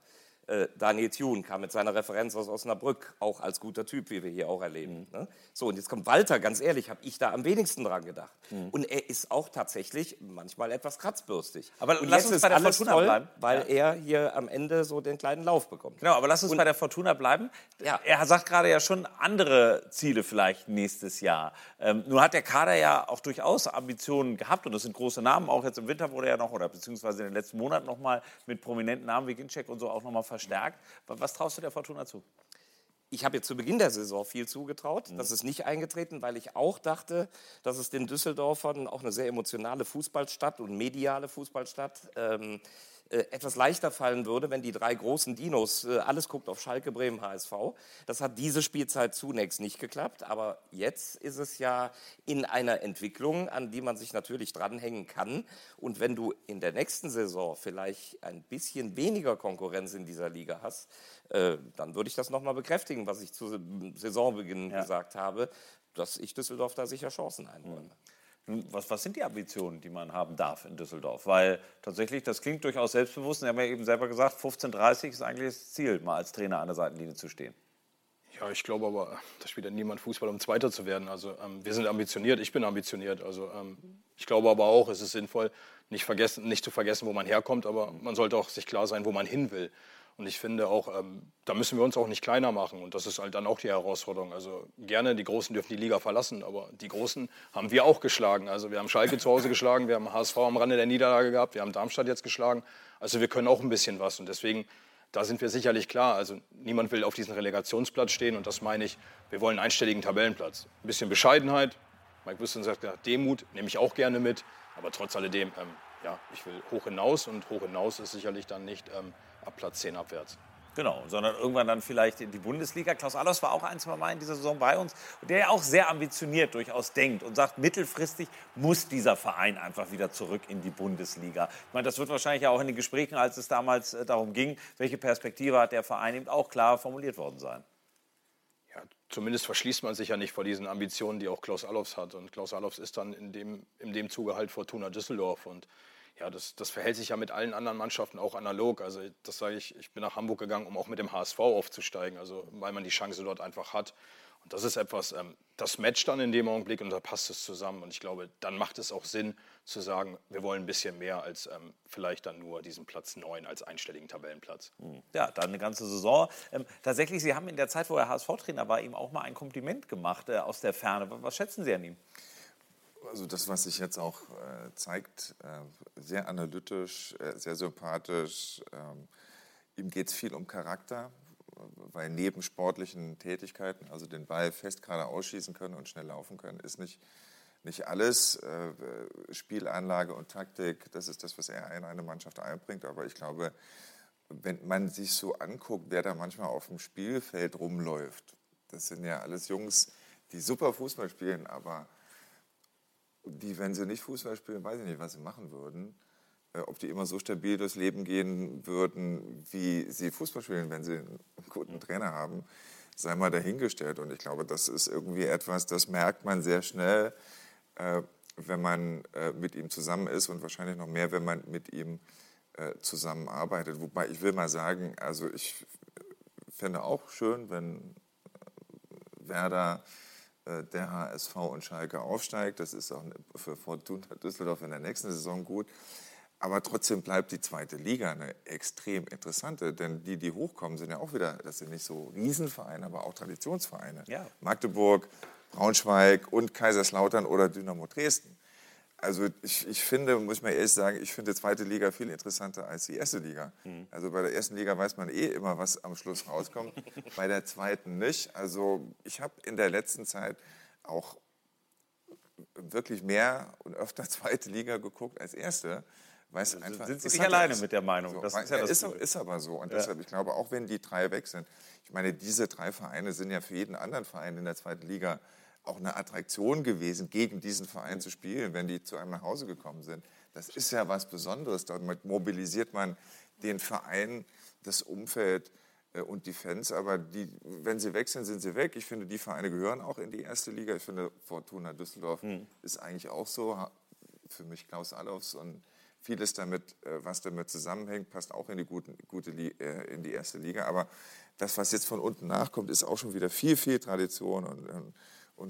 Äh, Daniel Thune kam mit seiner Referenz aus Osnabrück, auch als guter Typ, wie wir hier auch erleben. Mhm. Ne? So, und jetzt kommt Walter, ganz ehrlich, habe ich da am wenigsten dran gedacht. Mhm. Und er ist auch tatsächlich manchmal etwas kratzbürstig. Aber und lass uns bei der Fortuna toll, bleiben. Weil ja. er hier am Ende so den kleinen Lauf bekommt. Genau, aber lass uns und, bei der Fortuna bleiben. Ja. Er sagt gerade ja schon andere Ziele vielleicht nächstes Jahr. Ähm, nun hat der Kader ja auch durchaus Ambitionen gehabt und das sind große Namen. Auch jetzt im Winter wurde er noch, oder beziehungsweise in den letzten Monaten noch mal mit prominenten Namen wie Ginczek und so auch noch mal verstärkt. Was traust du der Fortuna zu? Ich habe jetzt zu Beginn der Saison viel zugetraut. Mhm. Das ist nicht eingetreten, weil ich auch dachte, dass es den Düsseldorfern auch eine sehr emotionale Fußballstadt und mediale Fußballstadt ähm, äh, etwas leichter fallen würde, wenn die drei großen Dinos, äh, alles guckt auf Schalke, Bremen, HSV. Das hat diese Spielzeit zunächst nicht geklappt, aber jetzt ist es ja in einer Entwicklung, an die man sich natürlich dranhängen kann. Und wenn du in der nächsten Saison vielleicht ein bisschen weniger Konkurrenz in dieser Liga hast, äh, dann würde ich das nochmal bekräftigen, was ich zu Saisonbeginn ja. gesagt habe, dass ich Düsseldorf da sicher Chancen einräume. Mhm. Was, was, sind die Ambitionen, die man haben darf in Düsseldorf? Weil tatsächlich, das klingt durchaus selbstbewusst. Sie haben ja eben selber gesagt, 15:30 ist eigentlich das Ziel, mal als Trainer an der Seitenlinie zu stehen. Ja, ich glaube aber, da spielt ja niemand Fußball, um Zweiter zu werden. Also ähm, wir sind ambitioniert, ich bin ambitioniert. Also ähm, ich glaube aber auch, es ist sinnvoll, nicht, vergessen, nicht zu vergessen, wo man herkommt, aber man sollte auch sich klar sein, wo man hin will. Und ich finde auch, ähm, da müssen wir uns auch nicht kleiner machen. Und das ist halt dann auch die Herausforderung. Also gerne, die Großen dürfen die Liga verlassen, aber die Großen haben wir auch geschlagen. Also wir haben Schalke zu Hause geschlagen, wir haben HSV am Rande der Niederlage gehabt, wir haben Darmstadt jetzt geschlagen. Also wir können auch ein bisschen was. Und deswegen, da sind wir sicherlich klar. Also niemand will auf diesem Relegationsplatz stehen. Und das meine ich, wir wollen einen einstelligen Tabellenplatz. Ein bisschen Bescheidenheit. Mike Wüsten sagt, Demut nehme ich auch gerne mit. Aber trotz alledem, ähm, ja, ich will hoch hinaus. Und hoch hinaus ist sicherlich dann nicht... Ähm, ab Platz 10 abwärts. Genau, sondern irgendwann dann vielleicht in die Bundesliga. Klaus Allofs war auch ein, zwei Mal in dieser Saison bei uns, der ja auch sehr ambitioniert durchaus denkt und sagt, mittelfristig muss dieser Verein einfach wieder zurück in die Bundesliga. Ich meine, das wird wahrscheinlich auch in den Gesprächen, als es damals äh, darum ging, welche Perspektive hat der Verein, eben auch klar formuliert worden sein. Ja, zumindest verschließt man sich ja nicht vor diesen Ambitionen, die auch Klaus Allofs hat. Und Klaus Allofs ist dann in dem, in dem Zuge halt Fortuna Düsseldorf. Und ja, das, das verhält sich ja mit allen anderen Mannschaften auch analog. Also das sage ich, ich bin nach Hamburg gegangen, um auch mit dem HSV aufzusteigen, also weil man die Chance dort einfach hat. Und das ist etwas, ähm, das matcht dann in dem Augenblick und da passt es zusammen. Und ich glaube, dann macht es auch Sinn zu sagen, wir wollen ein bisschen mehr als ähm, vielleicht dann nur diesen Platz 9 als einstelligen Tabellenplatz. Hm. Ja, dann eine ganze Saison. Ähm, tatsächlich, Sie haben in der Zeit, wo er HSV-Trainer war, ihm auch mal ein Kompliment gemacht äh, aus der Ferne. Was schätzen Sie an ihm? Also das, was sich jetzt auch äh, zeigt, äh, sehr analytisch, äh, sehr sympathisch. Ähm, ihm geht es viel um Charakter, weil neben sportlichen Tätigkeiten, also den Ball fest gerade ausschießen können und schnell laufen können, ist nicht, nicht alles äh, Spielanlage und Taktik. Das ist das, was er in eine Mannschaft einbringt. Aber ich glaube, wenn man sich so anguckt, wer da manchmal auf dem Spielfeld rumläuft, das sind ja alles Jungs, die super Fußball spielen, aber die, wenn sie nicht Fußball spielen, weiß ich nicht, was sie machen würden. Äh, ob die immer so stabil durchs Leben gehen würden, wie sie Fußball spielen, wenn sie einen guten Trainer haben, sei mal dahingestellt. Und ich glaube, das ist irgendwie etwas, das merkt man sehr schnell, äh, wenn man äh, mit ihm zusammen ist und wahrscheinlich noch mehr, wenn man mit ihm zusammenarbeitet. Wobei ich will mal sagen, also ich fände auch schön, wenn Werder der HSV und Schalke aufsteigt. Das ist auch für Fortuna Düsseldorf in der nächsten Saison gut. Aber trotzdem bleibt die zweite Liga eine extrem interessante, denn die, die hochkommen, sind ja auch wieder, das sind nicht so Riesenvereine, aber auch Traditionsvereine. Ja. Magdeburg, Braunschweig und Kaiserslautern oder Dynamo Dresden. Also ich, ich finde, muss ich mal ehrlich sagen, ich finde die zweite Liga viel interessanter als die erste Liga. Mhm. Also bei der ersten Liga weiß man eh immer, was am Schluss rauskommt, bei der zweiten nicht. Also ich habe in der letzten Zeit auch wirklich mehr und öfter zweite Liga geguckt als erste. Weil es einfach sind Sie nicht alleine mit der Meinung? So, das ist, ja das ist, ist, aber so. Und ja. deshalb, ich glaube, auch wenn die drei weg sind, ich meine, diese drei Vereine sind ja für jeden anderen Verein in der zweiten Liga auch eine Attraktion gewesen, gegen diesen Verein zu spielen, wenn die zu einem nach Hause gekommen sind. Das ist ja was Besonderes. Damit mobilisiert man den Verein, das Umfeld äh, und die Fans. Aber die, wenn sie weg sind, sind sie weg. Ich finde, die Vereine gehören auch in die erste Liga. Ich finde, Fortuna Düsseldorf mhm. ist eigentlich auch so. Für mich Klaus Allofs und vieles damit, äh, was damit zusammenhängt, passt auch in die, guten, gute, äh, in die erste Liga. Aber das, was jetzt von unten nachkommt, ist auch schon wieder viel, viel Tradition und, und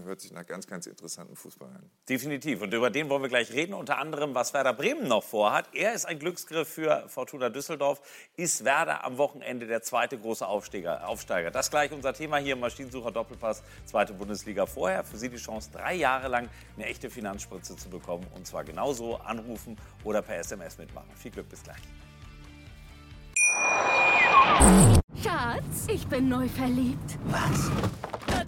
hört sich nach ganz, ganz interessanten Fußball an. Definitiv. Und über den wollen wir gleich reden. Unter anderem, was Werder Bremen noch vorhat. Er ist ein Glücksgriff für Fortuna Düsseldorf. Ist Werder am Wochenende der zweite große Aufsteiger? Aufsteiger? Das gleich unser Thema hier im Maschinensucher Doppelpass, zweite Bundesliga vorher. Für Sie die Chance, drei Jahre lang eine echte Finanzspritze zu bekommen. Und zwar genauso anrufen oder per SMS mitmachen. Viel Glück, bis gleich. Schatz, ich bin neu verliebt. Was?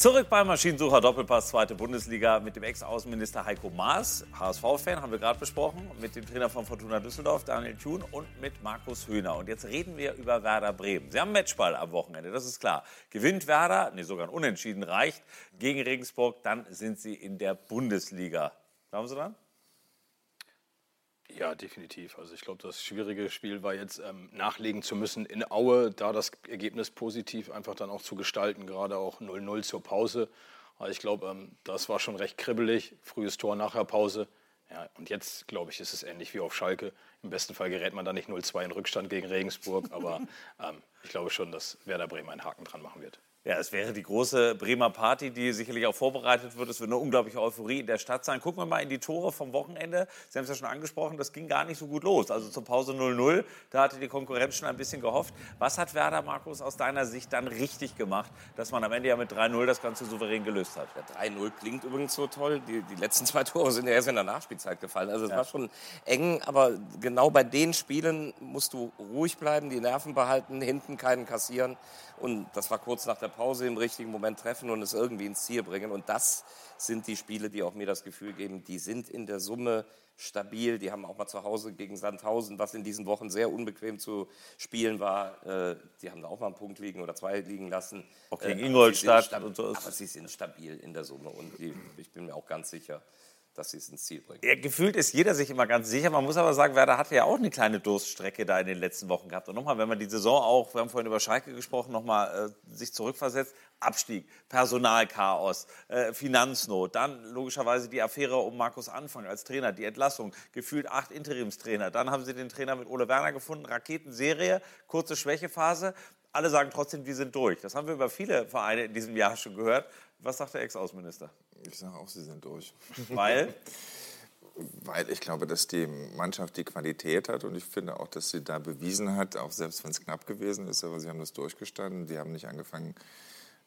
Zurück beim Maschinensucher Doppelpass, zweite Bundesliga mit dem Ex-Außenminister Heiko Maas, HSV-Fan, haben wir gerade besprochen, mit dem Trainer von Fortuna Düsseldorf, Daniel Thun und mit Markus Höhner. Und jetzt reden wir über Werder Bremen. Sie haben Matchball am Wochenende, das ist klar. Gewinnt Werder, nee, sogar ein Unentschieden reicht, gegen Regensburg, dann sind sie in der Bundesliga. Glauben Sie dran? Ja, definitiv. Also ich glaube, das schwierige Spiel war jetzt ähm, nachlegen zu müssen in Aue, da das Ergebnis positiv einfach dann auch zu gestalten, gerade auch 0-0 zur Pause. Aber ich glaube, ähm, das war schon recht kribbelig. Frühes Tor, nachher Pause. Ja, und jetzt, glaube ich, ist es ähnlich wie auf Schalke. Im besten Fall gerät man da nicht 0-2 in Rückstand gegen Regensburg, aber ähm, ich glaube schon, dass Werder Bremen einen Haken dran machen wird. Ja, es wäre die große Bremer Party, die sicherlich auch vorbereitet wird. Es wird eine unglaubliche Euphorie in der Stadt sein. Gucken wir mal in die Tore vom Wochenende. Sie haben es ja schon angesprochen, das ging gar nicht so gut los. Also zur Pause 0-0, da hatte die Konkurrenz schon ein bisschen gehofft. Was hat Werder, Markus, aus deiner Sicht dann richtig gemacht, dass man am Ende ja mit 3-0 das Ganze souverän gelöst hat? Ja, 3-0 klingt übrigens so toll. Die, die, letzten zwei Tore sind ja erst in der Nachspielzeit gefallen. Also es ja. war schon eng, aber genau bei den Spielen musst du ruhig bleiben, die Nerven behalten, hinten keinen kassieren. Und das war kurz nach der Pause im richtigen Moment treffen und es irgendwie ins Ziel bringen. Und das sind die Spiele, die auch mir das Gefühl geben, die sind in der Summe stabil. Die haben auch mal zu Hause gegen Sandhausen, was in diesen Wochen sehr unbequem zu spielen war. Äh, die haben da auch mal einen Punkt liegen oder zwei liegen lassen. Auch gegen äh, Ingolstadt. Und so aber sie sind stabil in der Summe und die, ich bin mir auch ganz sicher, dass sie es ins Ziel bringen. Ja, gefühlt ist jeder sich immer ganz sicher. Man muss aber sagen, Werder hatte ja auch eine kleine Durststrecke da in den letzten Wochen gehabt. Und nochmal, wenn man die Saison auch, wir haben vorhin über Schalke gesprochen, nochmal äh, sich zurückversetzt, Abstieg, Personalchaos, äh, Finanznot, dann logischerweise die Affäre um Markus Anfang als Trainer, die Entlassung, gefühlt acht Interimstrainer. Dann haben sie den Trainer mit Ole Werner gefunden, Raketenserie, kurze Schwächephase. Alle sagen trotzdem, wir sind durch. Das haben wir über viele Vereine in diesem Jahr schon gehört. Was sagt der Ex-Außenminister? Ich sage auch, sie sind durch. Weil? Weil ich glaube, dass die Mannschaft die Qualität hat und ich finde auch, dass sie da bewiesen hat, auch selbst wenn es knapp gewesen ist, aber sie haben das durchgestanden. Die haben nicht angefangen,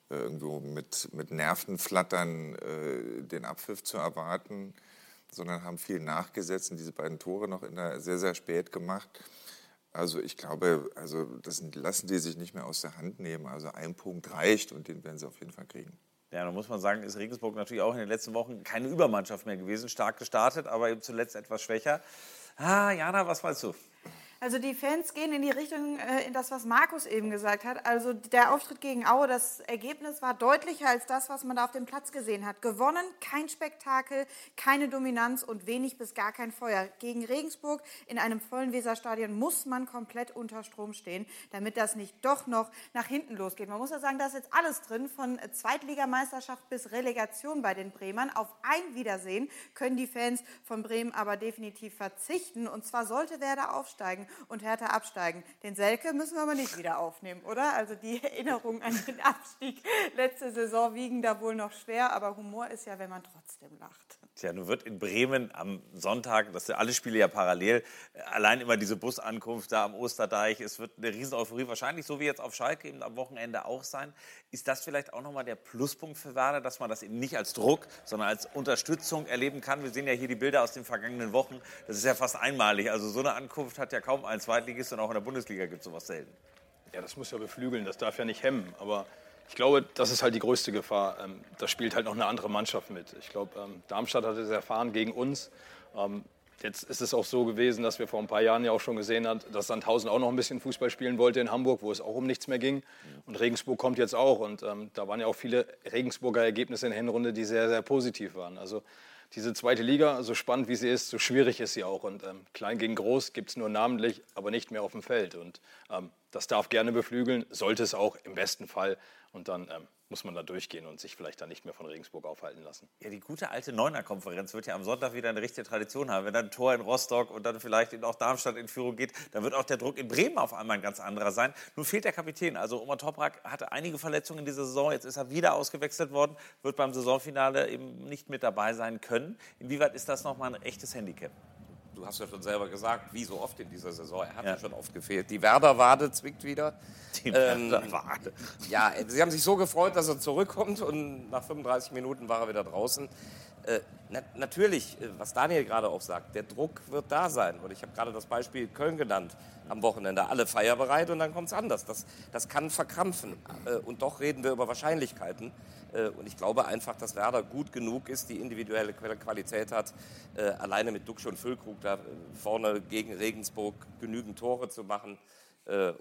äh, irgendwo mit, mit Nervenflattern äh, den Abpfiff zu erwarten, sondern haben viel nachgesetzt und diese beiden Tore noch der, sehr, sehr spät gemacht. Also ich glaube, also das lassen die sich nicht mehr aus der Hand nehmen. Also ein Punkt reicht und den werden sie auf jeden Fall kriegen. Ja, da muss man sagen, ist Regensburg natürlich auch in den letzten Wochen keine Übermannschaft mehr gewesen. Stark gestartet, aber eben zuletzt etwas schwächer. Ah, Jana, was meinst du? Also die Fans gehen in die Richtung, äh, in das, was Markus eben gesagt hat. Also der Auftritt gegen Aue, das Ergebnis war deutlicher als das, was man da auf dem Platz gesehen hat. Gewonnen, kein Spektakel, keine Dominanz und wenig bis gar kein Feuer. Gegen Regensburg in einem vollen Weserstadion muss man komplett unter Strom stehen, damit das nicht doch noch nach hinten losgeht. Man muss ja sagen, da ist jetzt alles drin, von Zweitligameisterschaft bis Relegation bei den Bremern. Auf ein Wiedersehen können die Fans von Bremen aber definitiv verzichten. Und zwar sollte Werder aufsteigen und Hertha absteigen. Den Selke müssen wir aber nicht wieder aufnehmen, oder? Also die Erinnerungen an den Abstieg letzte Saison wiegen da wohl noch schwer, aber Humor ist ja, wenn man trotzdem lacht. Tja, nun wird in Bremen am Sonntag, das sind alle Spiele ja parallel, allein immer diese Busankunft da am Osterdeich, es wird eine riesen Euphorie, wahrscheinlich so wie jetzt auf Schalke eben am Wochenende auch sein. Ist das vielleicht auch nochmal der Pluspunkt für Werder, dass man das eben nicht als Druck, sondern als Unterstützung erleben kann? Wir sehen ja hier die Bilder aus den vergangenen Wochen, das ist ja fast einmalig. Also so eine Ankunft hat ja kaum ein Zweitligist und auch in der Bundesliga gibt es sowas selten. Ja, das muss ja beflügeln, das darf ja nicht hemmen, aber ich glaube, das ist halt die größte Gefahr. Ähm, da spielt halt noch eine andere Mannschaft mit. Ich glaube, ähm, Darmstadt hat es erfahren gegen uns. Ähm, jetzt ist es auch so gewesen, dass wir vor ein paar Jahren ja auch schon gesehen haben, dass Sandhausen auch noch ein bisschen Fußball spielen wollte in Hamburg, wo es auch um nichts mehr ging. Und Regensburg kommt jetzt auch. Und da waren ja auch viele Regensburger Ergebnisse in der Hinrunde, die sehr, sehr positiv waren. Also diese zweite Liga, so spannend wie sie ist, so schwierig ist sie auch. Und ähm, klein gegen groß gibt es nur namentlich, aber nicht mehr auf dem Feld. Und ähm, das darf gerne beflügeln, sollte es auch im besten Fall. Und dann ähm, muss man da durchgehen und sich vielleicht dann nicht mehr von Regensburg aufhalten lassen. Ja, die gute alte Neuner-Konferenz wird ja am Sonntag wieder eine richtige Tradition haben. Wenn dann ein Tor in Rostock und dann vielleicht auch Darmstadt in Führung geht, dann wird auch der Druck in Bremen auf einmal ein ganz anderer sein. Nun fehlt der Kapitän. Also Omar Toprak hatte einige Verletzungen in dieser Saison. Jetzt ist er wieder ausgewechselt worden, wird beim Saisonfinale eben nicht mit dabei sein können. Inwieweit ist das nochmal ein echtes Handicap? Du hast ja schon selber gesagt, wie so oft in dieser Saison, er hat ja, schon oft gefehlt. Die Werder-Wade zwickt wieder. Die Werder-Wade. Ähm, ja, sie haben sich so gefreut, dass er zurückkommt und nach 35 Minuten war er wieder draußen. Äh, na, natürlich, äh, was Daniel gerade auch sagt, der Druck wird da sein. Und ich habe gerade das Beispiel Köln genannt am Wochenende. Alle feierbereit und dann kommt es anders. Das, das kann verkrampfen. Äh, und doch reden wir über Wahrscheinlichkeiten. Äh, und ich glaube einfach, dass Werder gut genug ist, die individuelle Qualität hat, äh, alleine mit Duxch und Füllkrug da vorne gegen Regensburg genügend Tore zu machen,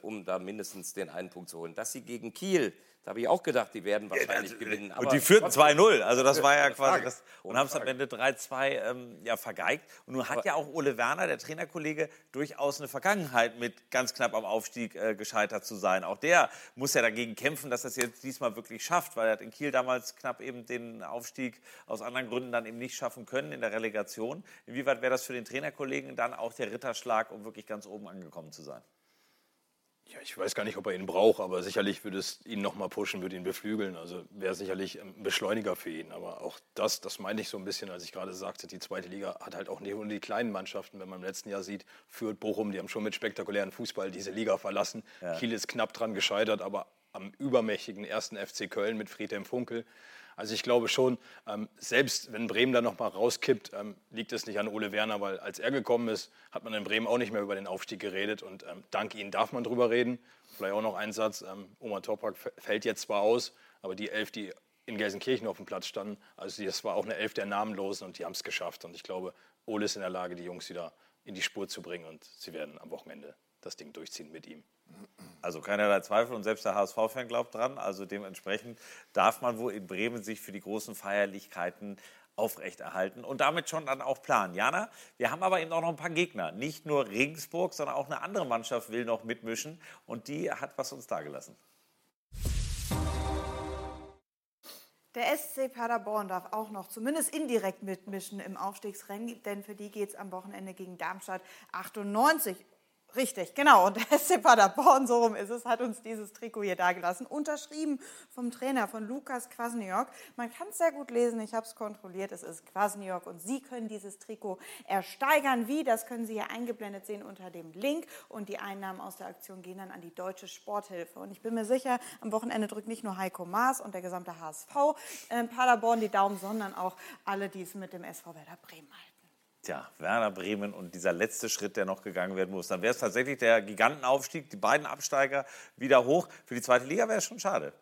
um da mindestens den einen Punkt zu holen. Dass sie gegen Kiel da habe ich auch gedacht, die werden wahrscheinlich ja, gewinnen. und die führten 2-0. Also das war ja quasi das. Und haben es am Ende 3-2 ähm, ja, vergeigt. Und nun hat aber ja auch Ole Werner, der Trainerkollege, durchaus eine Vergangenheit mit ganz knapp am Aufstieg äh, gescheitert zu sein. Auch der muss ja dagegen kämpfen, dass er es jetzt diesmal wirklich schafft, weil er hat in Kiel damals knapp eben den Aufstieg aus anderen Gründen dann eben nicht schaffen können in der Relegation. Inwieweit wäre das für den Trainerkollegen dann auch der Ritterschlag, um wirklich ganz oben angekommen zu sein? Ja, ich weiß gar nicht, ob er ihn braucht, aber sicherlich würde es ihn noch mal pushen, würde ihn beflügeln. Also wäre sicherlich ein Beschleuniger für ihn. Aber auch das, das meine ich so ein bisschen, als ich gerade sagte, die zweite Liga hat halt auch nicht nur die kleinen Mannschaften. Wenn man im letzten Jahr sieht, Fürth, Bochum, die haben schon mit spektakulären Fußball diese Liga verlassen. Ja. Kiel ist knapp dran gescheitert, aber am übermächtigen ersten FC Köln mit Friedhelm Funkel. Also ich glaube schon, ähm, selbst wenn Bremen da noch mal rauskippt, ähm, liegt es nicht an Ole Werner, weil als er gekommen ist, hat man in Bremen auch nicht mehr über den Aufstieg geredet und ähm, dank ihm darf man drüber reden. Vielleicht auch noch ein Satz, Oma Toprak fällt jetzt zwar aus, aber die elf, die in Gelsenkirchen auf dem Platz standen, also das war auch eine Elf der Namenlosen und die haben es geschafft. Und ich glaube, Ole ist in der Lage, die Jungs wieder in die Spur zu bringen und sie werden am Wochenende das Ding durchziehen mit ihm. Also keinerlei Zweifel und selbst der HSV-Fan glaubt dran. Also dementsprechend darf man wohl in Bremen sich für die großen Feierlichkeiten aufrechterhalten und damit schon dann auch planen. Jana, wir haben aber eben auch noch ein paar Gegner. Nicht nur Regensburg, sondern auch eine andere Mannschaft will noch mitmischen und die hat was uns dagelassen. Der SC Paderborn darf auch noch zumindest indirekt mitmischen im Aufstiegsrennen, denn für die geht es am Wochenende gegen Darmstadt 98. Richtig, genau. Und der SC Paderborn, so rum ist es, hat uns dieses Trikot hier dagelassen. Unterschrieben vom Trainer, von Lukas Kwasniok. Man kann es sehr gut lesen, ich habe es kontrolliert, es ist Kwasniok. Und Sie können dieses Trikot ersteigern. Wie, das können Sie hier eingeblendet sehen unter dem Link. Und die Einnahmen aus der Aktion gehen dann an die Deutsche Sporthilfe. Und ich bin mir sicher, am Wochenende drückt nicht nur Heiko Maas und der gesamte HSV äh, Paderborn die Daumen, sondern auch alle, die es mit dem SV Werder Bremen halten. Tja, Werder Bremen und dieser letzte Schritt, der noch gegangen werden muss. Dann wäre es tatsächlich der Gigantenaufstieg, die beiden Absteiger wieder hoch. Für die zweite Liga wäre es schon schade.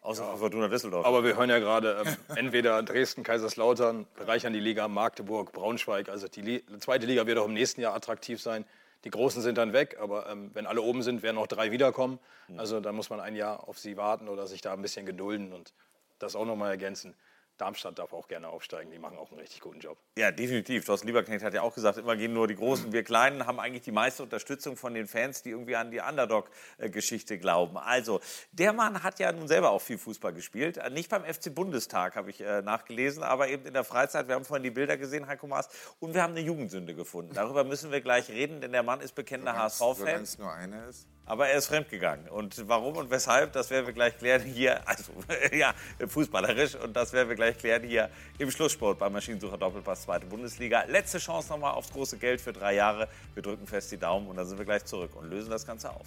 Außer für Fortuna Düsseldorf. Aber wir hören ja gerade, ähm, entweder Dresden, Kaiserslautern bereichern die Liga, Magdeburg, Braunschweig. Also die Li zweite Liga wird auch im nächsten Jahr attraktiv sein. Die Großen sind dann weg, aber ähm, wenn alle oben sind, werden noch drei wiederkommen. Also da muss man ein Jahr auf sie warten oder sich da ein bisschen gedulden und das auch nochmal ergänzen. Darmstadt darf auch gerne aufsteigen, die machen auch einen richtig guten Job. Ja, definitiv. Thorsten Lieberknecht hat ja auch gesagt, immer gehen nur die Großen. Wir Kleinen haben eigentlich die meiste Unterstützung von den Fans, die irgendwie an die Underdog-Geschichte glauben. Also, der Mann hat ja nun selber auch viel Fußball gespielt. Äh, Nicht beim FC Bundestag, habe ich äh, nachgelesen, aber eben in der Freizeit. Wir haben vorhin die Bilder gesehen, Heiko Maas. Und wir haben eine Jugendsünde gefunden. Darüber müssen wir gleich reden, denn der Mann ist bekennender HSV-Fan. Solange es nur eine ist. Aber er ist fremdgegangen. Und warum und weshalb, das werden wir gleich klären hier, also ja, fußballerisch. Und das werden wir gleich klären hier im Schlusssport beim Maschinensucher Doppelpass Zweite Bundesliga. Letzte Chance nochmal aufs große Geld für drei Jahre. Wir drücken fest die Daumen und dann sind wir gleich zurück und lösen das Ganze auf.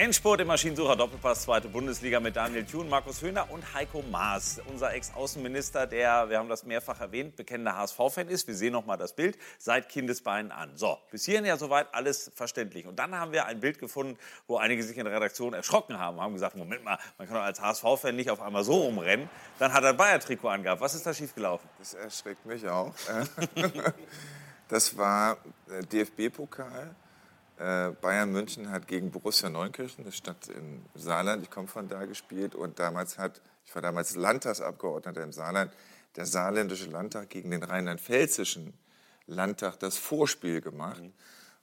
Endspurt im Maschinensucher Doppelpass, zweite Bundesliga mit Daniel Thun, Markus Höhner und Heiko Maas. Unser Ex-Außenminister, der, wir haben das mehrfach erwähnt, bekennender HSV-Fan ist. Wir sehen noch mal das Bild seit Kindesbeinen an. So, bis hierhin ja soweit alles verständlich. Und dann haben wir ein Bild gefunden, wo einige sich in der Redaktion erschrocken haben, haben gesagt, Moment mal, man kann doch als HSV-Fan nicht auf einmal so rumrennen. Dann hat er ein Bayer-Trikot angehabt. Was ist da schiefgelaufen? Das erschreckt mich auch. Das war äh, DFB-Pokal. Äh, Bayern München hat gegen Borussia Neunkirchen, eine Stadt im Saarland, ich komme von da, gespielt. Und damals hat, ich war damals Landtagsabgeordneter im Saarland, der saarländische Landtag gegen den rheinland-pfälzischen Landtag das Vorspiel gemacht.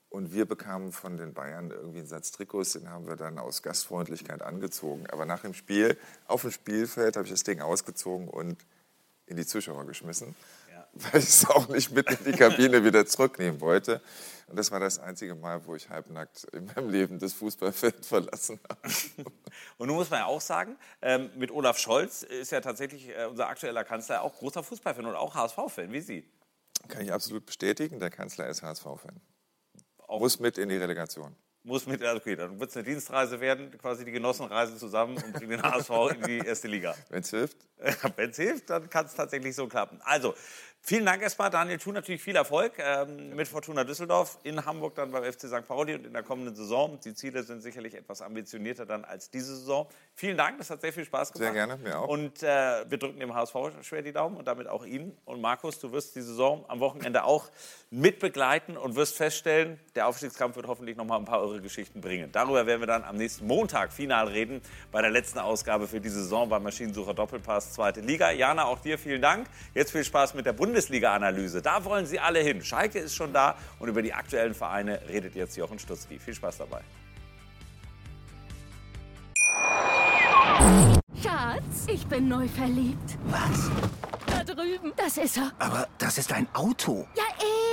Und wir bekamen von den Bayern irgendwie einen Satz Trikots, den haben wir dann aus Gastfreundlichkeit angezogen. Aber nach dem Spiel, auf dem Spielfeld, habe ich das Ding ausgezogen und in die Zuschauer geschmissen, weil ich es auch nicht mit in die Kabine wieder zurücknehmen wollte. Und das war das einzige Mal, wo ich halbnackt in meinem Leben das Fußballfeld verlassen habe. Und nun muss man ja auch sagen, ähm, mit Olaf Scholz ist ja tatsächlich äh, unser aktueller Kanzler auch großer Fußballfan und auch HSV-Fan, wie Sie. Kann ich absolut bestätigen, der Kanzler ist HSV-Fan. Muss mit in die Relegation. Muss mit, okay, dann wird es eine Dienstreise werden, quasi die Genossen reisen zusammen und bringen den HSV in die erste Liga. Wenn es hilft. Wenn es hilft, dann kann es tatsächlich so klappen. Also, vielen Dank erstmal, Daniel Thun, natürlich viel Erfolg ähm, mit Fortuna Düsseldorf, in Hamburg dann beim FC St. Pauli und in der kommenden Saison. Die Ziele sind sicherlich etwas ambitionierter dann als diese Saison. Vielen Dank, das hat sehr viel Spaß gemacht. Sehr gerne, mir auch. Und äh, wir drücken dem HSV schwer die Daumen und damit auch Ihnen. Und Markus, du wirst die Saison am Wochenende auch mitbegleiten und wirst feststellen, der Aufstiegskampf wird hoffentlich noch mal ein paar eure Geschichten bringen. Darüber werden wir dann am nächsten Montag final reden, bei der letzten Ausgabe für diese Saison beim Maschinensucher Doppelpass, zweite Liga. Jana, auch dir vielen Dank. Jetzt viel Spaß mit der Bundesliga. Bundesliga-Analyse. Da wollen Sie alle hin. Schalke ist schon da und über die aktuellen Vereine redet jetzt Jochen Stutzki. Viel Spaß dabei. Schatz, ich bin neu verliebt. Was? Da drüben. Das ist er. Aber das ist ein Auto. Ja,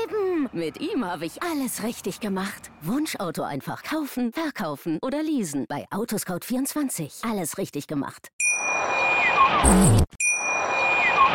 eben. Mit ihm habe ich alles richtig gemacht. Wunschauto einfach kaufen, verkaufen oder leasen. Bei Autoscout24. Alles richtig gemacht.